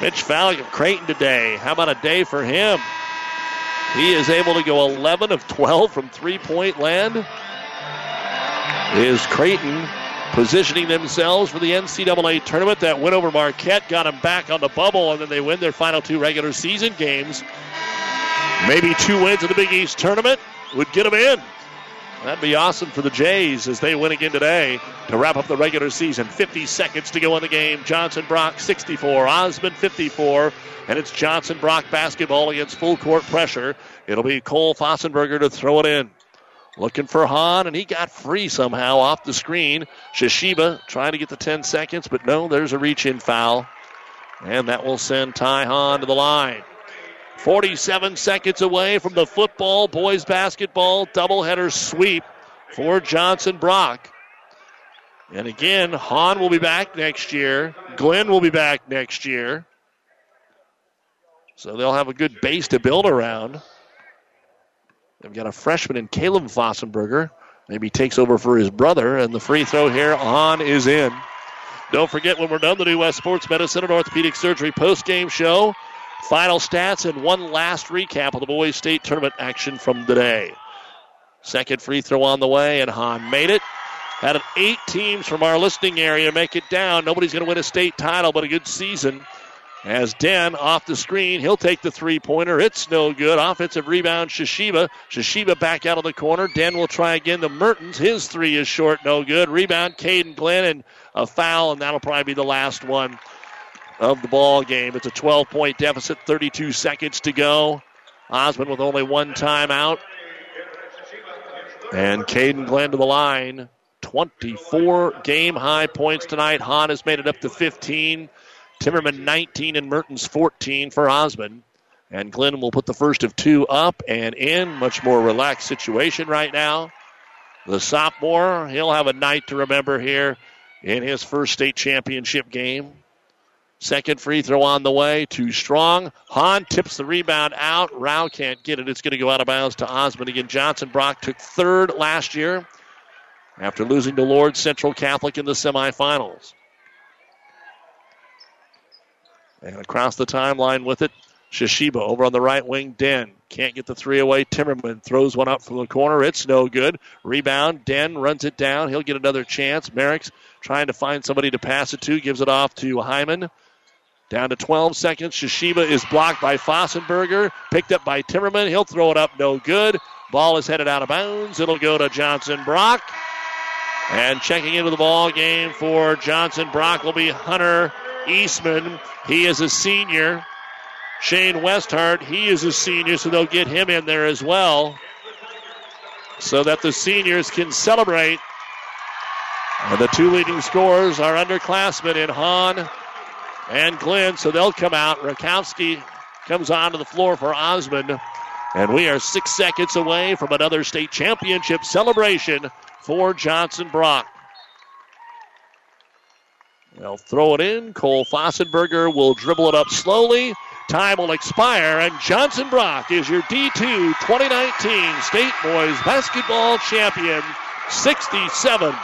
Mitch Ballock of Creighton today. How about a day for him? He is able to go 11 of 12 from three point land. Is Creighton positioning themselves for the NCAA tournament? That win over Marquette got them back on the bubble, and then they win their final two regular season games. Maybe two wins in the Big East tournament would get them in. That'd be awesome for the Jays as they win again today to wrap up the regular season. 50 seconds to go in the game. Johnson Brock 64, Osmond 54, and it's Johnson Brock basketball against full court pressure. It'll be Cole Fossenberger to throw it in. Looking for Hahn, and he got free somehow off the screen. Shishiba trying to get the 10 seconds, but no, there's a reach in foul. And that will send Ty Hahn to the line. 47 seconds away from the football boys basketball doubleheader sweep for Johnson Brock. And again, Hahn will be back next year. Glenn will be back next year. So they'll have a good base to build around. They've got a freshman in Caleb Fossenberger. Maybe takes over for his brother. And the free throw here on is in. Don't forget when we're done, the new West Sports Medicine and Orthopedic Surgery post game show. Final stats and one last recap of the boys' state tournament action from today. Second free throw on the way, and Hahn made it. Out of eight teams from our listening area make it down. Nobody's going to win a state title, but a good season. As Den off the screen, he'll take the three pointer. It's no good. Offensive rebound, Shishiba. Shishiba back out of the corner. Den will try again. The Mertens, his three is short, no good. Rebound, Caden Glenn, and a foul, and that'll probably be the last one of the ball game. It's a 12 point deficit, 32 seconds to go. Osmond with only one timeout. And Caden Glenn to the line. 24 game high points tonight. Hahn has made it up to 15. Timmerman 19 and Mertens 14 for Osmond. And Glenn will put the first of two up and in. Much more relaxed situation right now. The sophomore, he'll have a night to remember here in his first state championship game. Second free throw on the way. Too strong. Hahn tips the rebound out. Rao can't get it. It's going to go out of bounds to Osmond. Again, Johnson Brock took third last year after losing to Lourdes Central Catholic in the semifinals. And across the timeline with it, Shishiba over on the right wing. Den can't get the three away. Timmerman throws one up from the corner. It's no good. Rebound. Den runs it down. He'll get another chance. Merrick's trying to find somebody to pass it to. Gives it off to Hyman. Down to 12 seconds. Shishiba is blocked by Fossenberger. Picked up by Timmerman. He'll throw it up. No good. Ball is headed out of bounds. It'll go to Johnson Brock. And checking into the ball game for Johnson Brock will be Hunter Eastman. He is a senior. Shane Westhart, he is a senior, so they'll get him in there as well. So that the seniors can celebrate. And the two leading scorers are underclassmen in Hahn and Glenn, so they'll come out. Rakowski comes onto the floor for Osmond. And we are six seconds away from another state championship celebration for Johnson Brock. They'll throw it in. Cole Fossenberger will dribble it up slowly. Time will expire, and Johnson Brock is your D2 2019 State Boys Basketball Champion, 67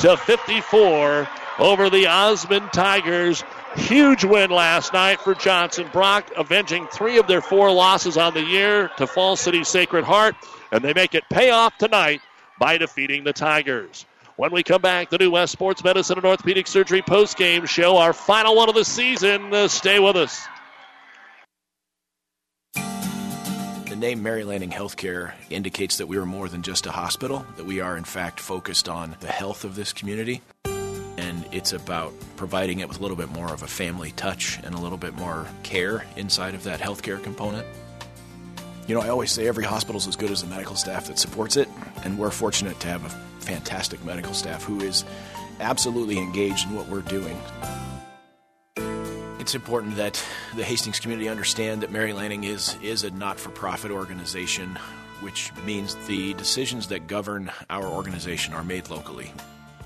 to 54 over the Osmond Tigers. Huge win last night for Johnson Brock, avenging three of their four losses on the year to Falls City Sacred Heart, and they make it pay off tonight by defeating the Tigers. When we come back, the new West Sports Medicine and Orthopedic Surgery post-game show, our final one of the season. Uh, stay with us. The name Mary Lanning Healthcare indicates that we are more than just a hospital, that we are in fact focused on the health of this community. It's about providing it with a little bit more of a family touch and a little bit more care inside of that healthcare component. You know, I always say every hospital is as good as the medical staff that supports it, and we're fortunate to have a fantastic medical staff who is absolutely engaged in what we're doing. it's important that the Hastings community understand that Mary Lanning is is a not-for-profit organization, which means the decisions that govern our organization are made locally.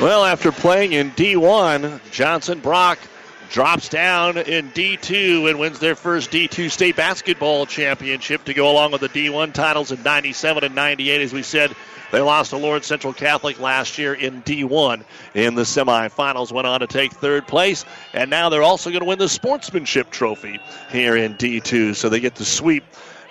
Well, after playing in D1, Johnson Brock drops down in D2 and wins their first D2 state basketball championship to go along with the D1 titles in 97 and 98. As we said, they lost to Lourdes Central Catholic last year in D1 in the semifinals, went on to take third place, and now they're also going to win the sportsmanship trophy here in D2. So they get to sweep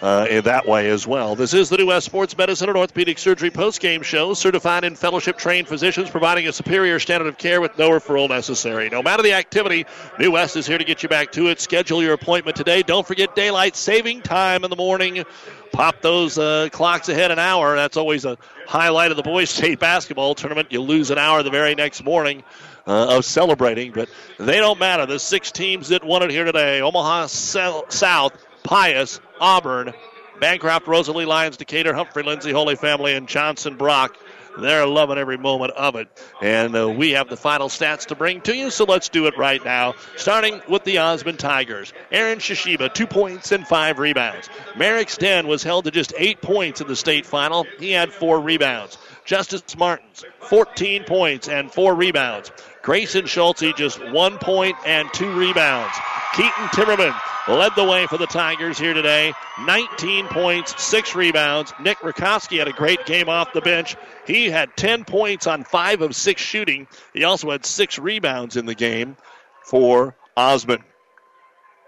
uh, in that way as well. This is the New West Sports Medicine and Orthopedic Surgery post-game show. Certified and fellowship-trained physicians providing a superior standard of care with no referral necessary. No matter the activity, New West is here to get you back to it. Schedule your appointment today. Don't forget daylight saving time in the morning. Pop those uh, clocks ahead an hour. That's always a highlight of the boys' *laughs* state basketball tournament. You lose an hour the very next morning. Uh, of celebrating, but they don't matter. The six teams that won it here today Omaha South, Pius, Auburn, Bancroft, Rosalie Lyons, Decatur, Humphrey, Lindsay, Holy Family, and Johnson Brock. They're loving every moment of it. And uh, we have the final stats to bring to you, so let's do it right now. Starting with the Osmond Tigers. Aaron Shishiba, two points and five rebounds. Merrick Sten was held to just eight points in the state final. He had four rebounds. Justice Mertens, 14 points and four rebounds. Grayson Schulte, just one point and two rebounds. Keaton Timmerman led the way for the Tigers here today. 19 points, six rebounds. Nick Rakowski had a great game off the bench. He had 10 points on five of six shooting. He also had six rebounds in the game for Osmond.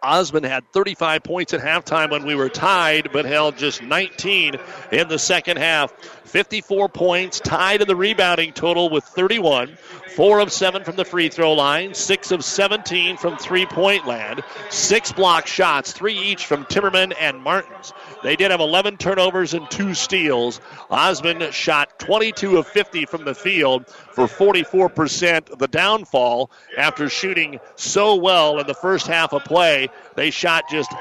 Osmond had 35 points at halftime when we were tied, but held just 19 in the second half. 54 points, tied in the rebounding total with 31. Four of seven from the free throw line, six of 17 from three point land, six block shots, three each from Timmerman and Mertens. They did have 11 turnovers and two steals. Osmond shot 22 of 50 from the field for 44%. The downfall after shooting so well in the first half of play, they shot just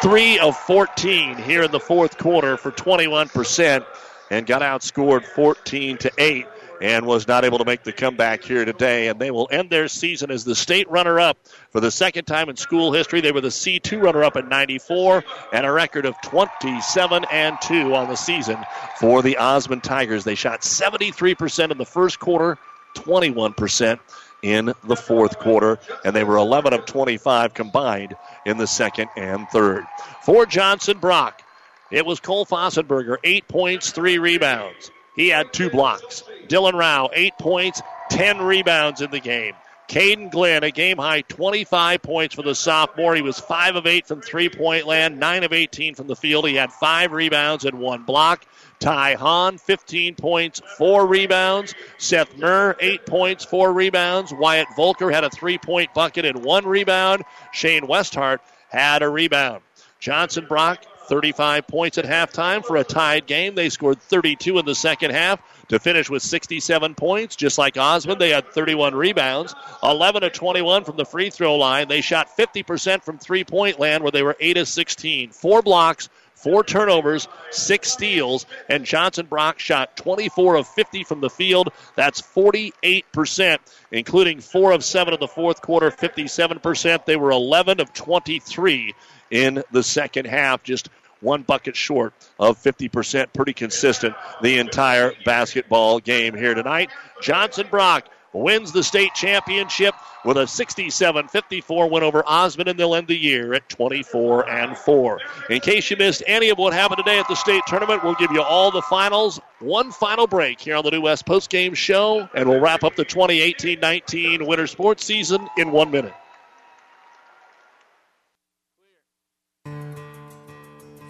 three of 14 here in the fourth quarter for 21% and got outscored 14 to 8 and was not able to make the comeback here today. And they will end their season as the state runner up for the second time in school history. They were the C2 runner up in 94 and a record of 27 and 2 on the season for the Osmond Tigers. They shot 73% in the first quarter, 21% in the fourth quarter, and they were 11 of 25 combined in the second and third. For Johnson Brock, it was Cole Fossenberger, eight points, three rebounds. He had two blocks. Dylan Rao, eight points, 10 rebounds in the game. Caden Glenn, a game high 25 points for the sophomore. He was 5 of 8 from three point land, 9 of 18 from the field. He had five rebounds and one block. Ty Hahn, 15 points, 4 rebounds. Seth Murr, 8 points, 4 rebounds. Wyatt Volker had a 3 point bucket and 1 rebound. Shane Westhart had a rebound. Johnson Brock, 35 points at halftime for a tied game. They scored 32 in the second half to finish with 67 points. Just like Osmond, they had 31 rebounds, 11 of 21 from the free throw line. They shot 50% from three point land, where they were 8 of 16. Four blocks, four turnovers, six steals, and Johnson Brock shot 24 of 50 from the field. That's 48%, including four of seven in the fourth quarter, 57%. They were 11 of 23 in the second half, just one bucket short of 50%. Pretty consistent the entire basketball game here tonight. Johnson Brock wins the state championship with a 67-54 win over Osmond, and they'll end the year at 24 and 4. In case you missed any of what happened today at the state tournament, we'll give you all the finals. One final break here on the New West postgame show, and we'll wrap up the 2018-19 winter sports season in one minute.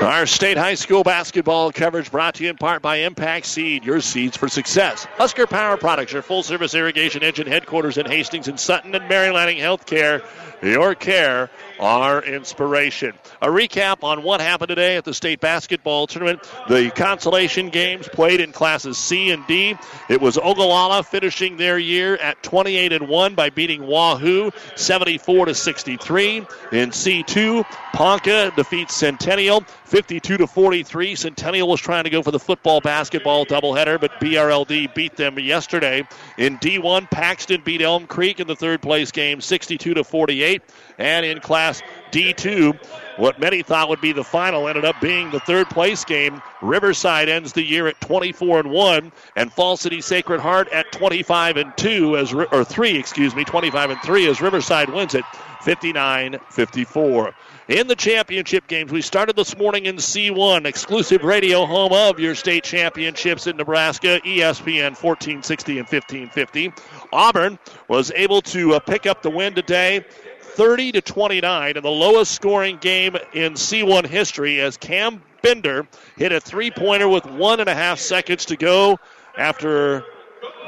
Our state high school basketball coverage brought to you in part by Impact Seed, your seeds for success. Husker Power Products, your full service irrigation engine headquarters in Hastings and Sutton, and Mary Lanning Healthcare, your care, our inspiration. A recap on what happened today at the state basketball tournament. The consolation games played in classes C and D. It was Ogallala finishing their year at 28 and 1 by beating Wahoo 74 to 63. In C2, Ponca defeats Centennial 52 to 43. Centennial was trying to go for the football basketball doubleheader, but BRLD beat them yesterday. In D1, Paxton beat Elm Creek in the third place game 62 to 48. And in Class D2, what many thought would be the final ended up being the third place game. Riverside ends the year at 24 and 1, and Falls City Sacred Heart at 25 and 2 as or 3, excuse me, 25 and 3 as Riverside wins it 59-54. In the championship games, we started this morning in C1, exclusive radio home of your state championships in Nebraska, ESPN 1460 and 1550. Auburn was able to uh, pick up the win today 30 to 29 in the lowest scoring game in C1 history as Cam Bender hit a three pointer with one and a half seconds to go after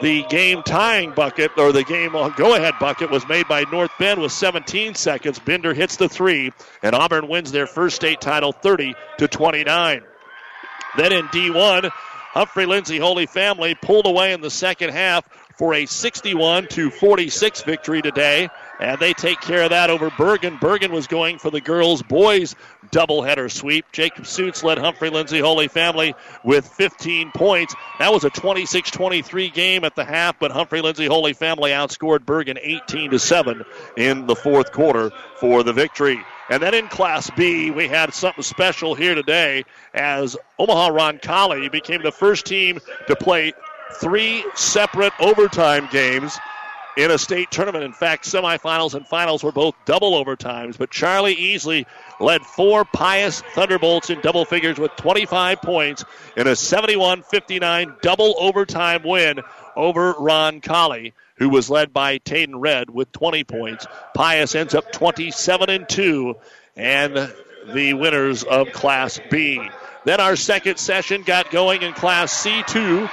the game tying bucket or the game go ahead bucket was made by North Bend with 17 seconds. Bender hits the three, and Auburn wins their first state title 30 to 29. Then in D1, Humphrey Lindsay Holy Family pulled away in the second half for a 61 to 46 victory today. And they take care of that over Bergan. Bergan was going for the girls boys doubleheader sweep. Jacob Suits led Humphrey Lindsay Holy Family with 15 points. That was a 26 23 game at the half, but Humphrey Lindsay Holy Family outscored Bergan 18 to 7 in the fourth quarter for the victory. And then in Class B, we had something special here today as Omaha Roncalli became the first team to play three separate overtime games in a state tournament. In fact, semifinals and finals were both double overtimes, but Charlie Easley led four Pius Thunderbolts in double figures with 25 points in a 71 59 double overtime win over Roncalli, who was led by Taden Red with 20 points. Pius ends up 27 and 2, and the winners of Class B. Then our second session got going in Class C2.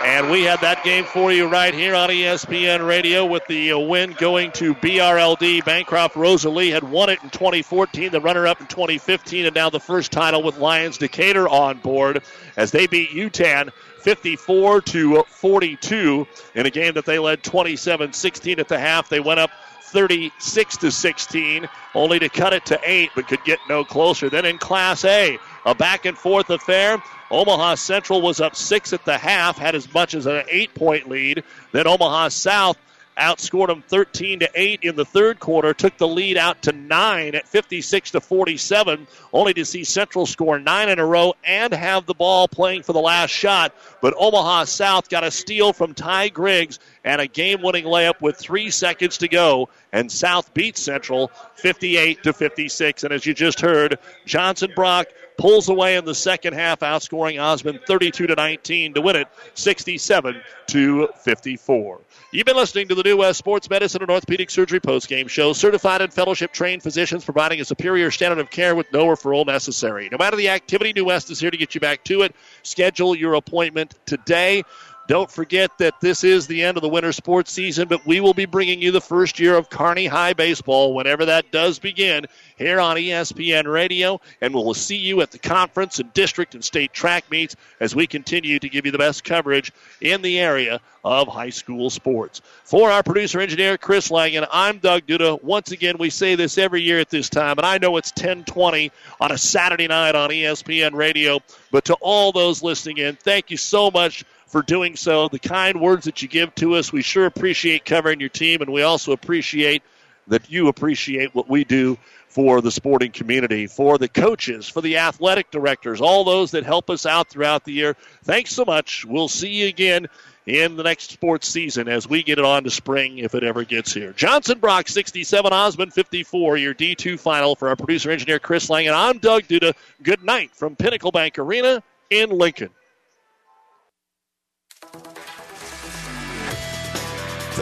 And we had that game for you right here on ESPN Radio with the uh, win going to BRLD. Bancroft Rosalie had won it in 2014, the runner up in 2015, and now the first title with Lyons Decatur on board as they beat Yutan 54 to 42 in a game that they led 27 16 at the half. They went up 36 to 16, only to cut it to 8, but could get no closer. Then in Class A, a back and forth affair. Omaha Central was up six at the half, had as much as an eight point lead. Then Omaha South outscored them 13 to 8 in the third quarter, took the lead out to 9 at 56 to 47, only to see Central score 9 in a row and have the ball playing for the last shot. But Omaha South got a steal from Ty Griggs and a game winning layup with 3 seconds to go and South beats Central 58 to 56 and as you just heard, Johnson Brock pulls away in the second half, outscoring Osmond 32 to 19 to win it 67 to 54. You've been listening to the New West Sports Medicine and Orthopedic Surgery postgame show. Certified and fellowship trained physicians providing a superior standard of care with no referral necessary. No matter the activity, New West is here to get you back to it. Schedule your appointment today. Don't forget that this is the end of the winter sports season, but we will be bringing you the first year of Kearney High Baseball whenever that does begin here on ESPN Radio. And we'll see you at the conference and district and state track meets as we continue to give you the best coverage in the area of high school sports. For our producer engineer, Chris Langen, I'm Doug Duda. Once again, we say this every year at this time, and I know it's 1020 on a Saturday night on ESPN Radio, but to all those listening in, thank you so much for doing so. The kind words that you give to us, we sure appreciate covering your team, and we also appreciate that you appreciate what we do for the sporting community, for the coaches, for the athletic directors, all those that help us out throughout the year. Thanks so much. We'll see you again in the next sports season as we get it on to spring if it ever gets here. Johnson Brock 67, Osmond 54, your D2 final for our producer engineer Chris Lang. And I'm Doug Duda. Good night from Pinnacle Bank Arena in Lincoln.